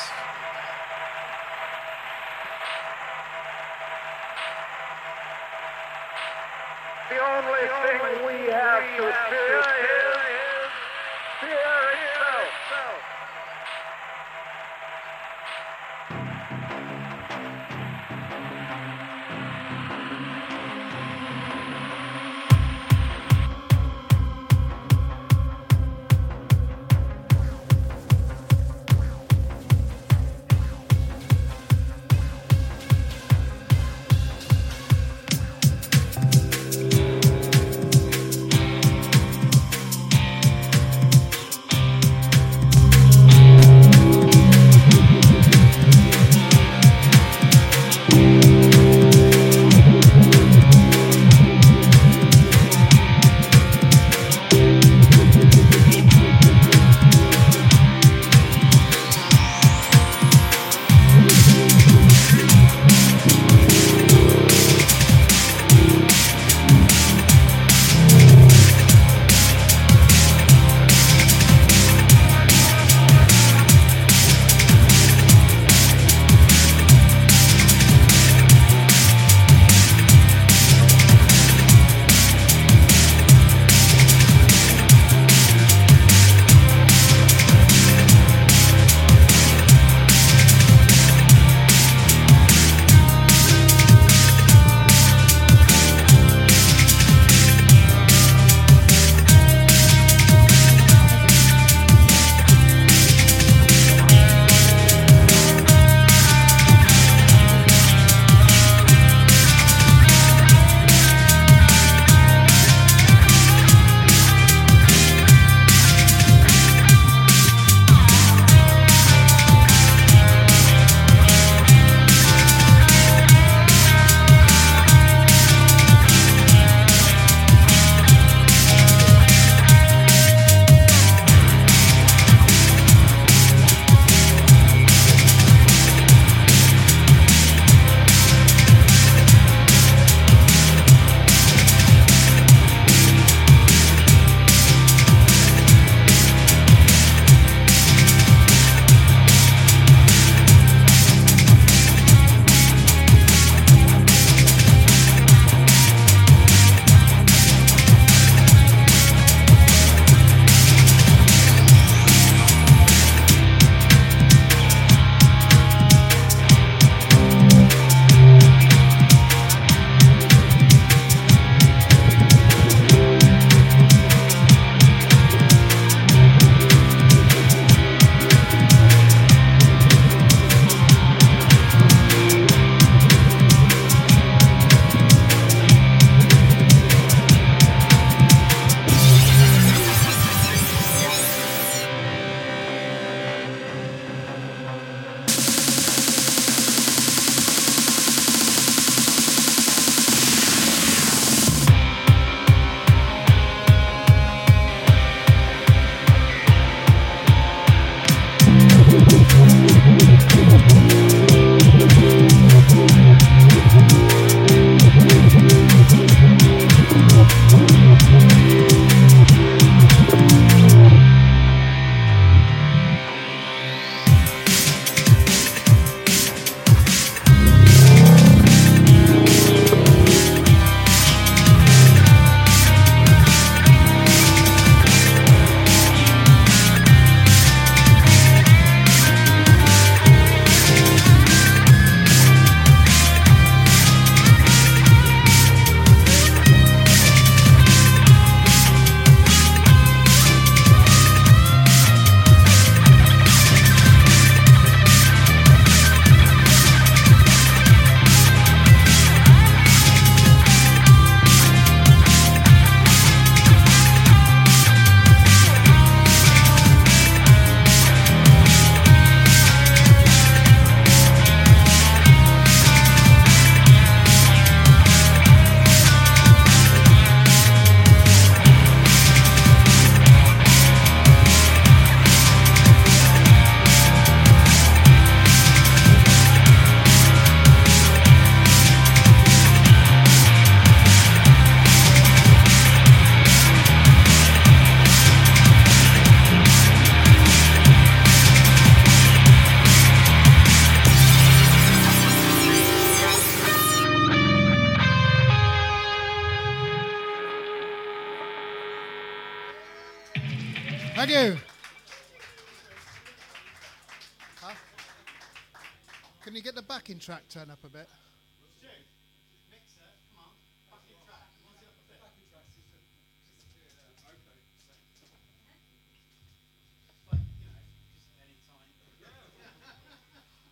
Turned up a bit?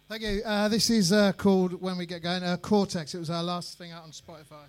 Thank you. Uh, this is uh, called When We Get Going, uh, Cortex. It was our last thing out on Spotify.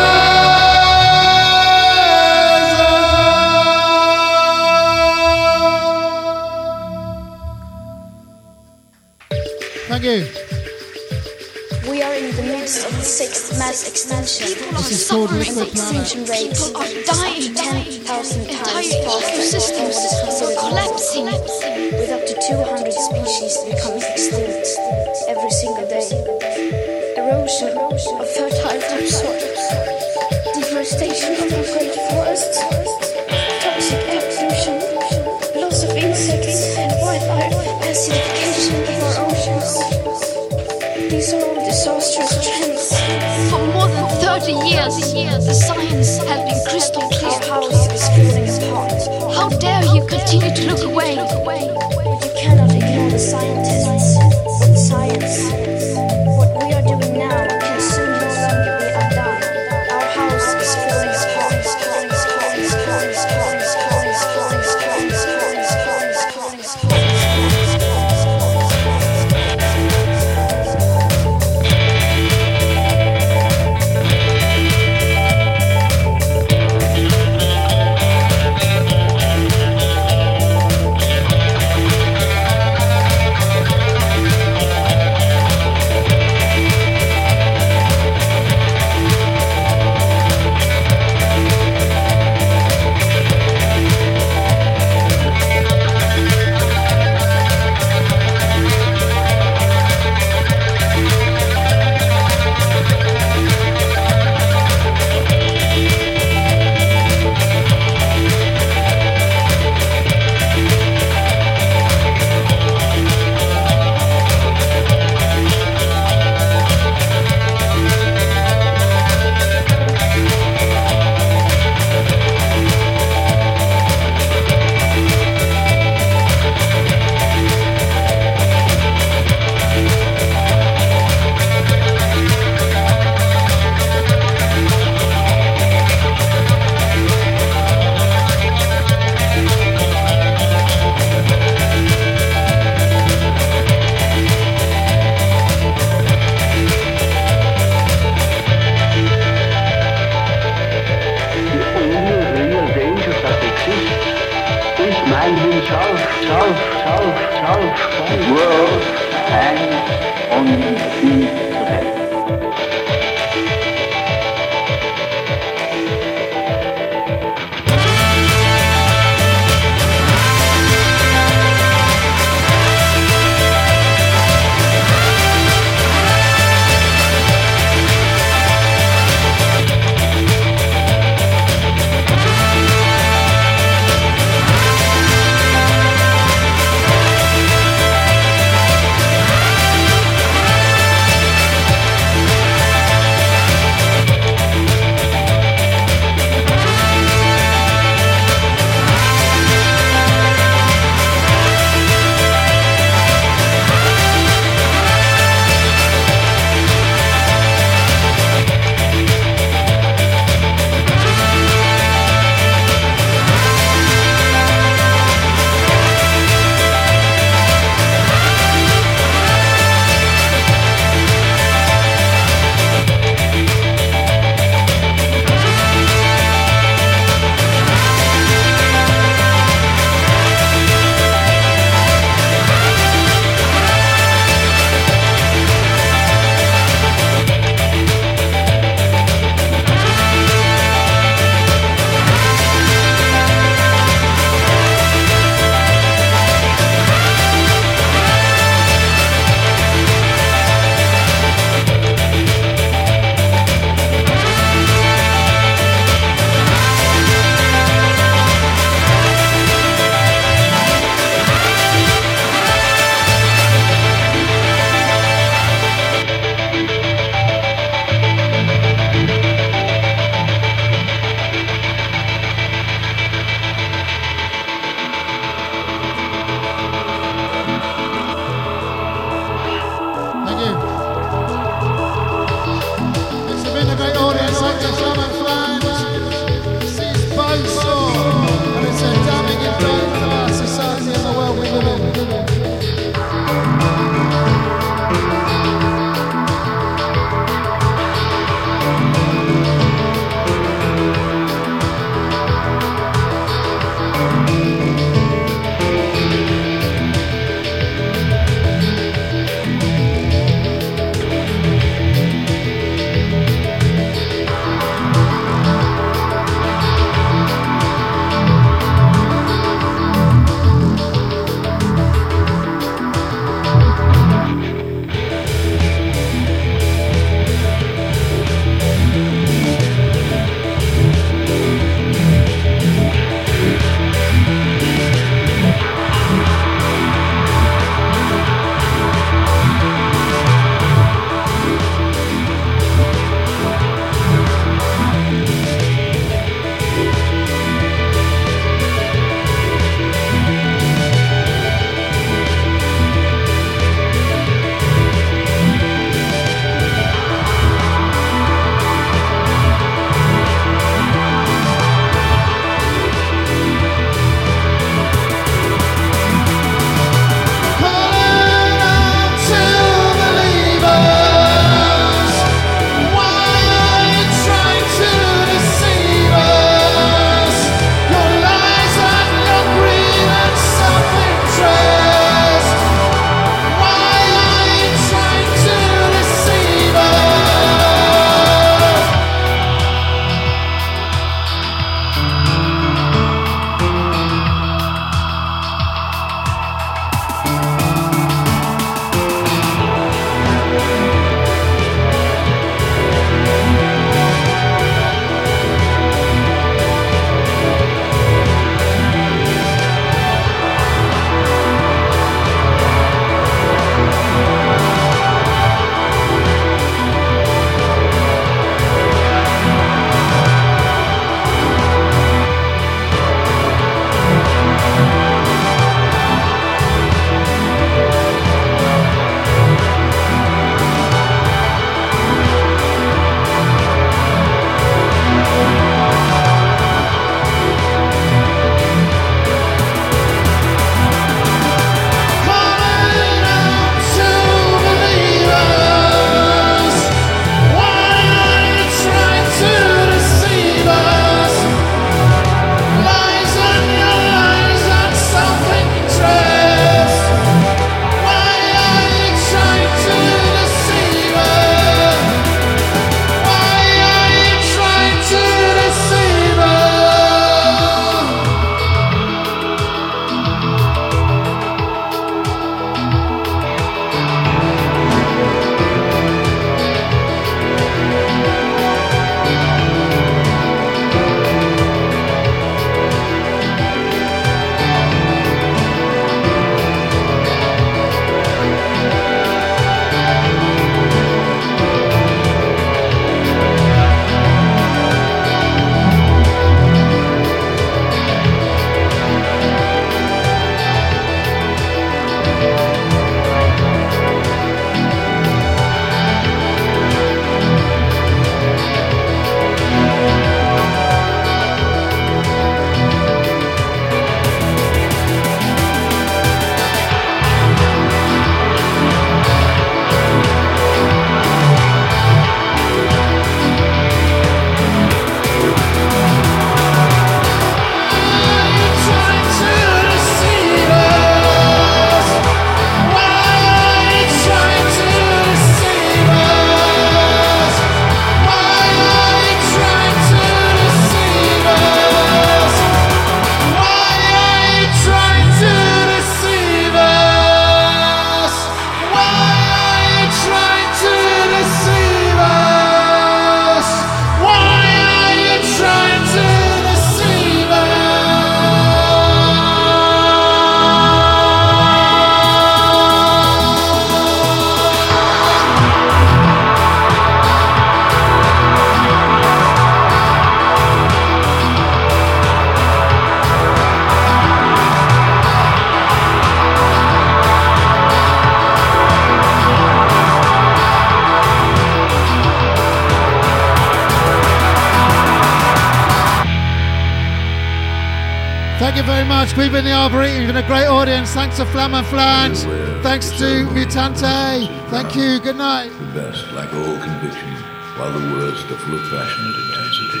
Much. We've been the Arboretum. You've been a great audience. Thanks to Flam and Flange. Thanks to Mutante. Thank you. Good night. The best, like all conviction, while the worst are full of passionate intensity.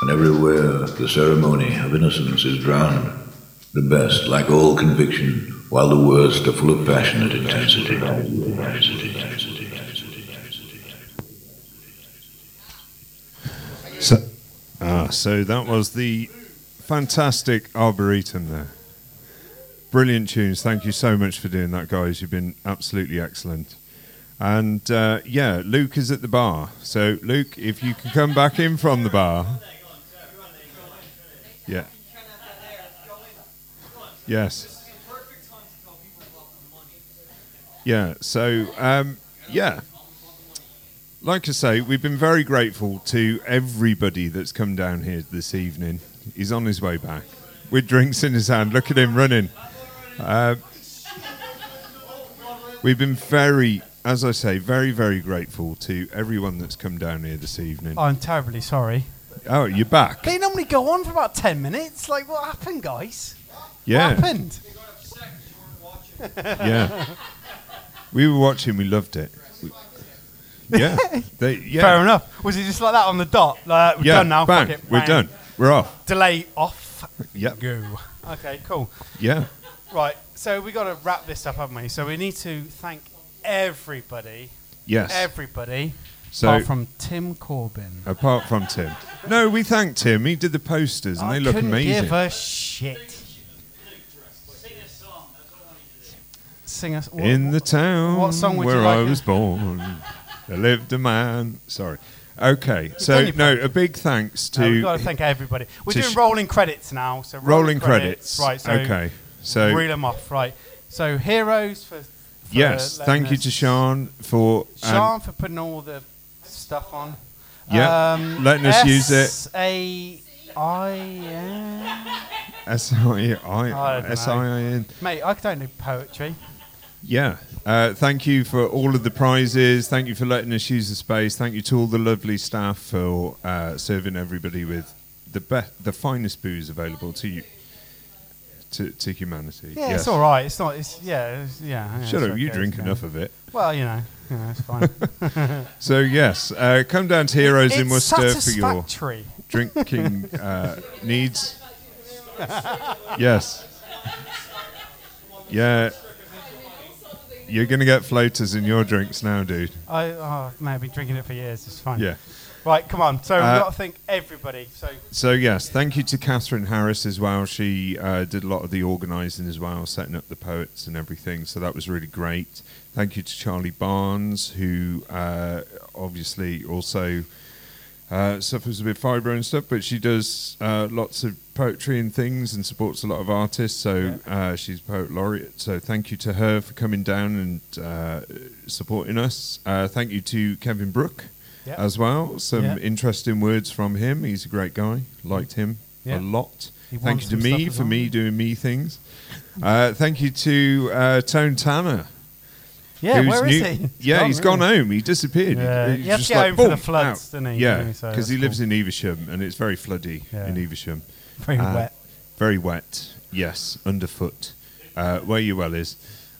And everywhere the ceremony of innocence is drowned, the best, like all conviction, while the worst are full of passionate intensity. So, ah, so that was the fantastic Arboretum there. Brilliant tunes. Thank you so much for doing that, guys. You've been absolutely excellent. And uh, yeah, Luke is at the bar. So, Luke, if you can come back in from the bar. Yeah. Yes. Yeah, so, um, yeah. Like I say, we've been very grateful to everybody that's come down here this evening. He's on his way back with drinks in his hand. Look at him running. Uh, we've been very, as I say, very, very grateful to everyone that's come down here this evening. I'm terribly sorry. Oh, you're back. They normally go on for about 10 minutes. Like, what happened, guys? Yeah. What happened? Yeah. We were watching, we loved it. Yeah. They, yeah. Fair enough. Was it just like that on the dot? Like, we're Yeah, done now. bang, Fuck it. we're bang. done. We're off. Delay off. Yep. Go. Okay, cool. Yeah. Right. So we got to wrap this up, haven't we? So we need to thank everybody. Yes. Everybody. So- apart from Tim Corbin. Apart from Tim. No, we thanked Tim. He did the posters and I they look amazing. Give a shit. Sing us. what- In the town What song would where you like? I was born, there lived a man. Sorry. Okay, so no, a big thanks to No, we've got to thank everybody. We're doing sh- rolling credits now. So Rolling credits. Right. So Okay, so- reel them off. Right. So heroes for. for yes, thank you to Sean for um, Sean for putting all the stuff on. Yeah, Um, letting us use it. S A I N. S I I don't I know. S I I N. Mate, I don't do poetry. Yeah. Uh, thank you for all of the prizes. Thank you for letting us use the space. Thank you to all the lovely staff for uh, serving everybody with the be- the finest booze available to you, to, to humanity. Yeah, Yes. it's all right. It's not. It's yeah. It's, yeah. yeah, Shut it's up! You drink it's enough of it. Well, you know, you know, it's fine. So yes, uh, come down to Heroes in Worcester for your drinking uh, needs. Yes. Yeah. You're going to get floaters in your drinks now, dude. I oh, mate, I've been drinking it for years. It's fine. Yeah. Right, come on. So Uh, we've got to thank everybody. So So yes, thank you to Catherine Harris as well. She uh, did a lot of the organising as well, setting up the poets and everything. So that was really great. Thank you to Charlie Barnes, who uh, obviously also uh, suffers with fibro and stuff, but she does uh, lots of poetry and things and supports a lot of artists. So uh, she's poet laureate. So thank you to her for coming down and uh, supporting us. Uh, thank you to Kevin Brook as well. Some interesting words from him. He's a great guy. Liked him a lot. He Thank you to me for me doing me things. Uh, thank you to uh, Tone Tanner. Yeah, where is new- he? He's Yeah, gone, he's gone home. He disappeared. Yeah, He's he had to just get like, home for the boom, floods, out. didn't he? Yeah, Yeah, so because he that's lives cool. in Evesham and it's very floody Yeah. in Evesham. Very wet. Very wet. Yes, underfoot. Uh, where you well is.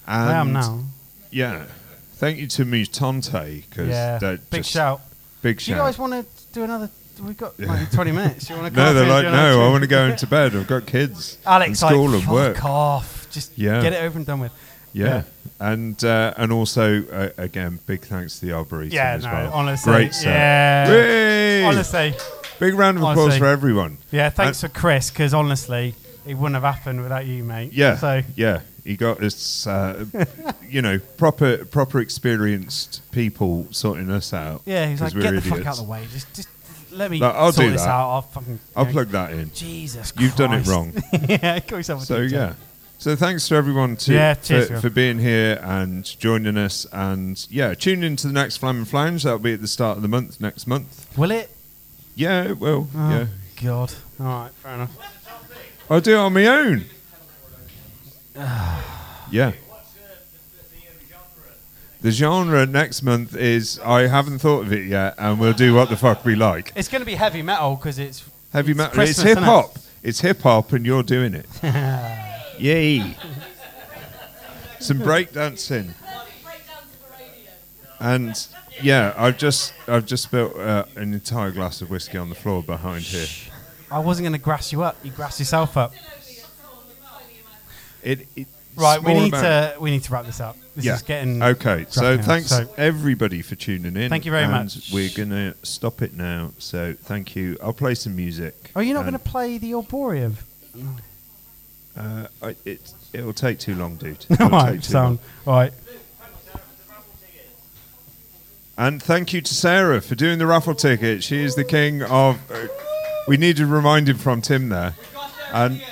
I am now. Yeah. Thank you to Mutante because Yeah, that big just- shout. Big shout. Do shout. you guys want to do another? We've got like 20 minutes. You want to? No, they're like, no, I want to go into bed. I've got kids. Alex, and school like, and fuck work. off. Just Yeah. get it over and done with. Yeah. And uh, and also uh, again, big thanks to the Arboretum Yeah, as no, well. honestly, great set. yeah. Hey! Honestly, big round of applause for everyone. Yeah, thanks And- for Chris because honestly, it wouldn't have happened without you, mate. Yeah, So yeah, he got us, uh, you know, proper proper experienced people sorting us out. yeah, he's like, we're get the fuck out of the way. Just, just let me Like, I'll sort do this that. out. I'll fucking. I'll know, plug that in. Jesus, Christ. You've done it wrong. yeah, call yourself a So yeah. So thanks to everyone to, Yeah, cheers, for, for being here and joining us, and yeah, tune in to the next Flam and Flange. That'll be at the start of the month next month. Will it? Yeah, it will. Oh, Yeah, God. All right, fair enough. I'll do it on my own. yeah. The genre next month is I haven't thought of it yet, and we'll do what the fuck we like. It's going to be heavy metal because it's Heavy metal. It's hip innit? hop. It's hip hop, and you're doing it. Yay! Some breakdancing. And yeah, I've just I've just spilt uh, an entire glass of whiskey on the floor behind here. I wasn't going to grass you up. You grass yourself up. It, it Right, we need to we need to wrap this up. This yeah. is getting okay. So out. thanks So- everybody for tuning in. Thank you very and much. We're gonna stop it now. So thank you. I'll play some music. Oh, you're not going to play the Arboretum? Uh, I, it it'll take too long, dude. All right, long. All right. And thank you to Sarah for doing the raffle ticket. She is the king of. Uh, we need to remind him from Tim there. And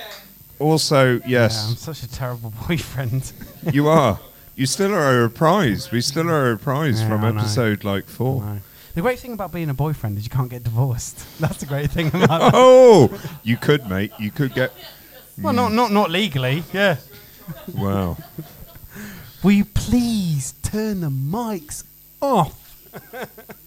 also, Yeah, I'm such a terrible boyfriend. you are. You still are a prize. We still are a prize Yeah, from I know. episode like four. The great thing about being a boyfriend is you can't get divorced. That's the great thing about. Oh, you could, mate. You could get. Well, not not not legally. Yeah. Wow. Will you please turn the mics off?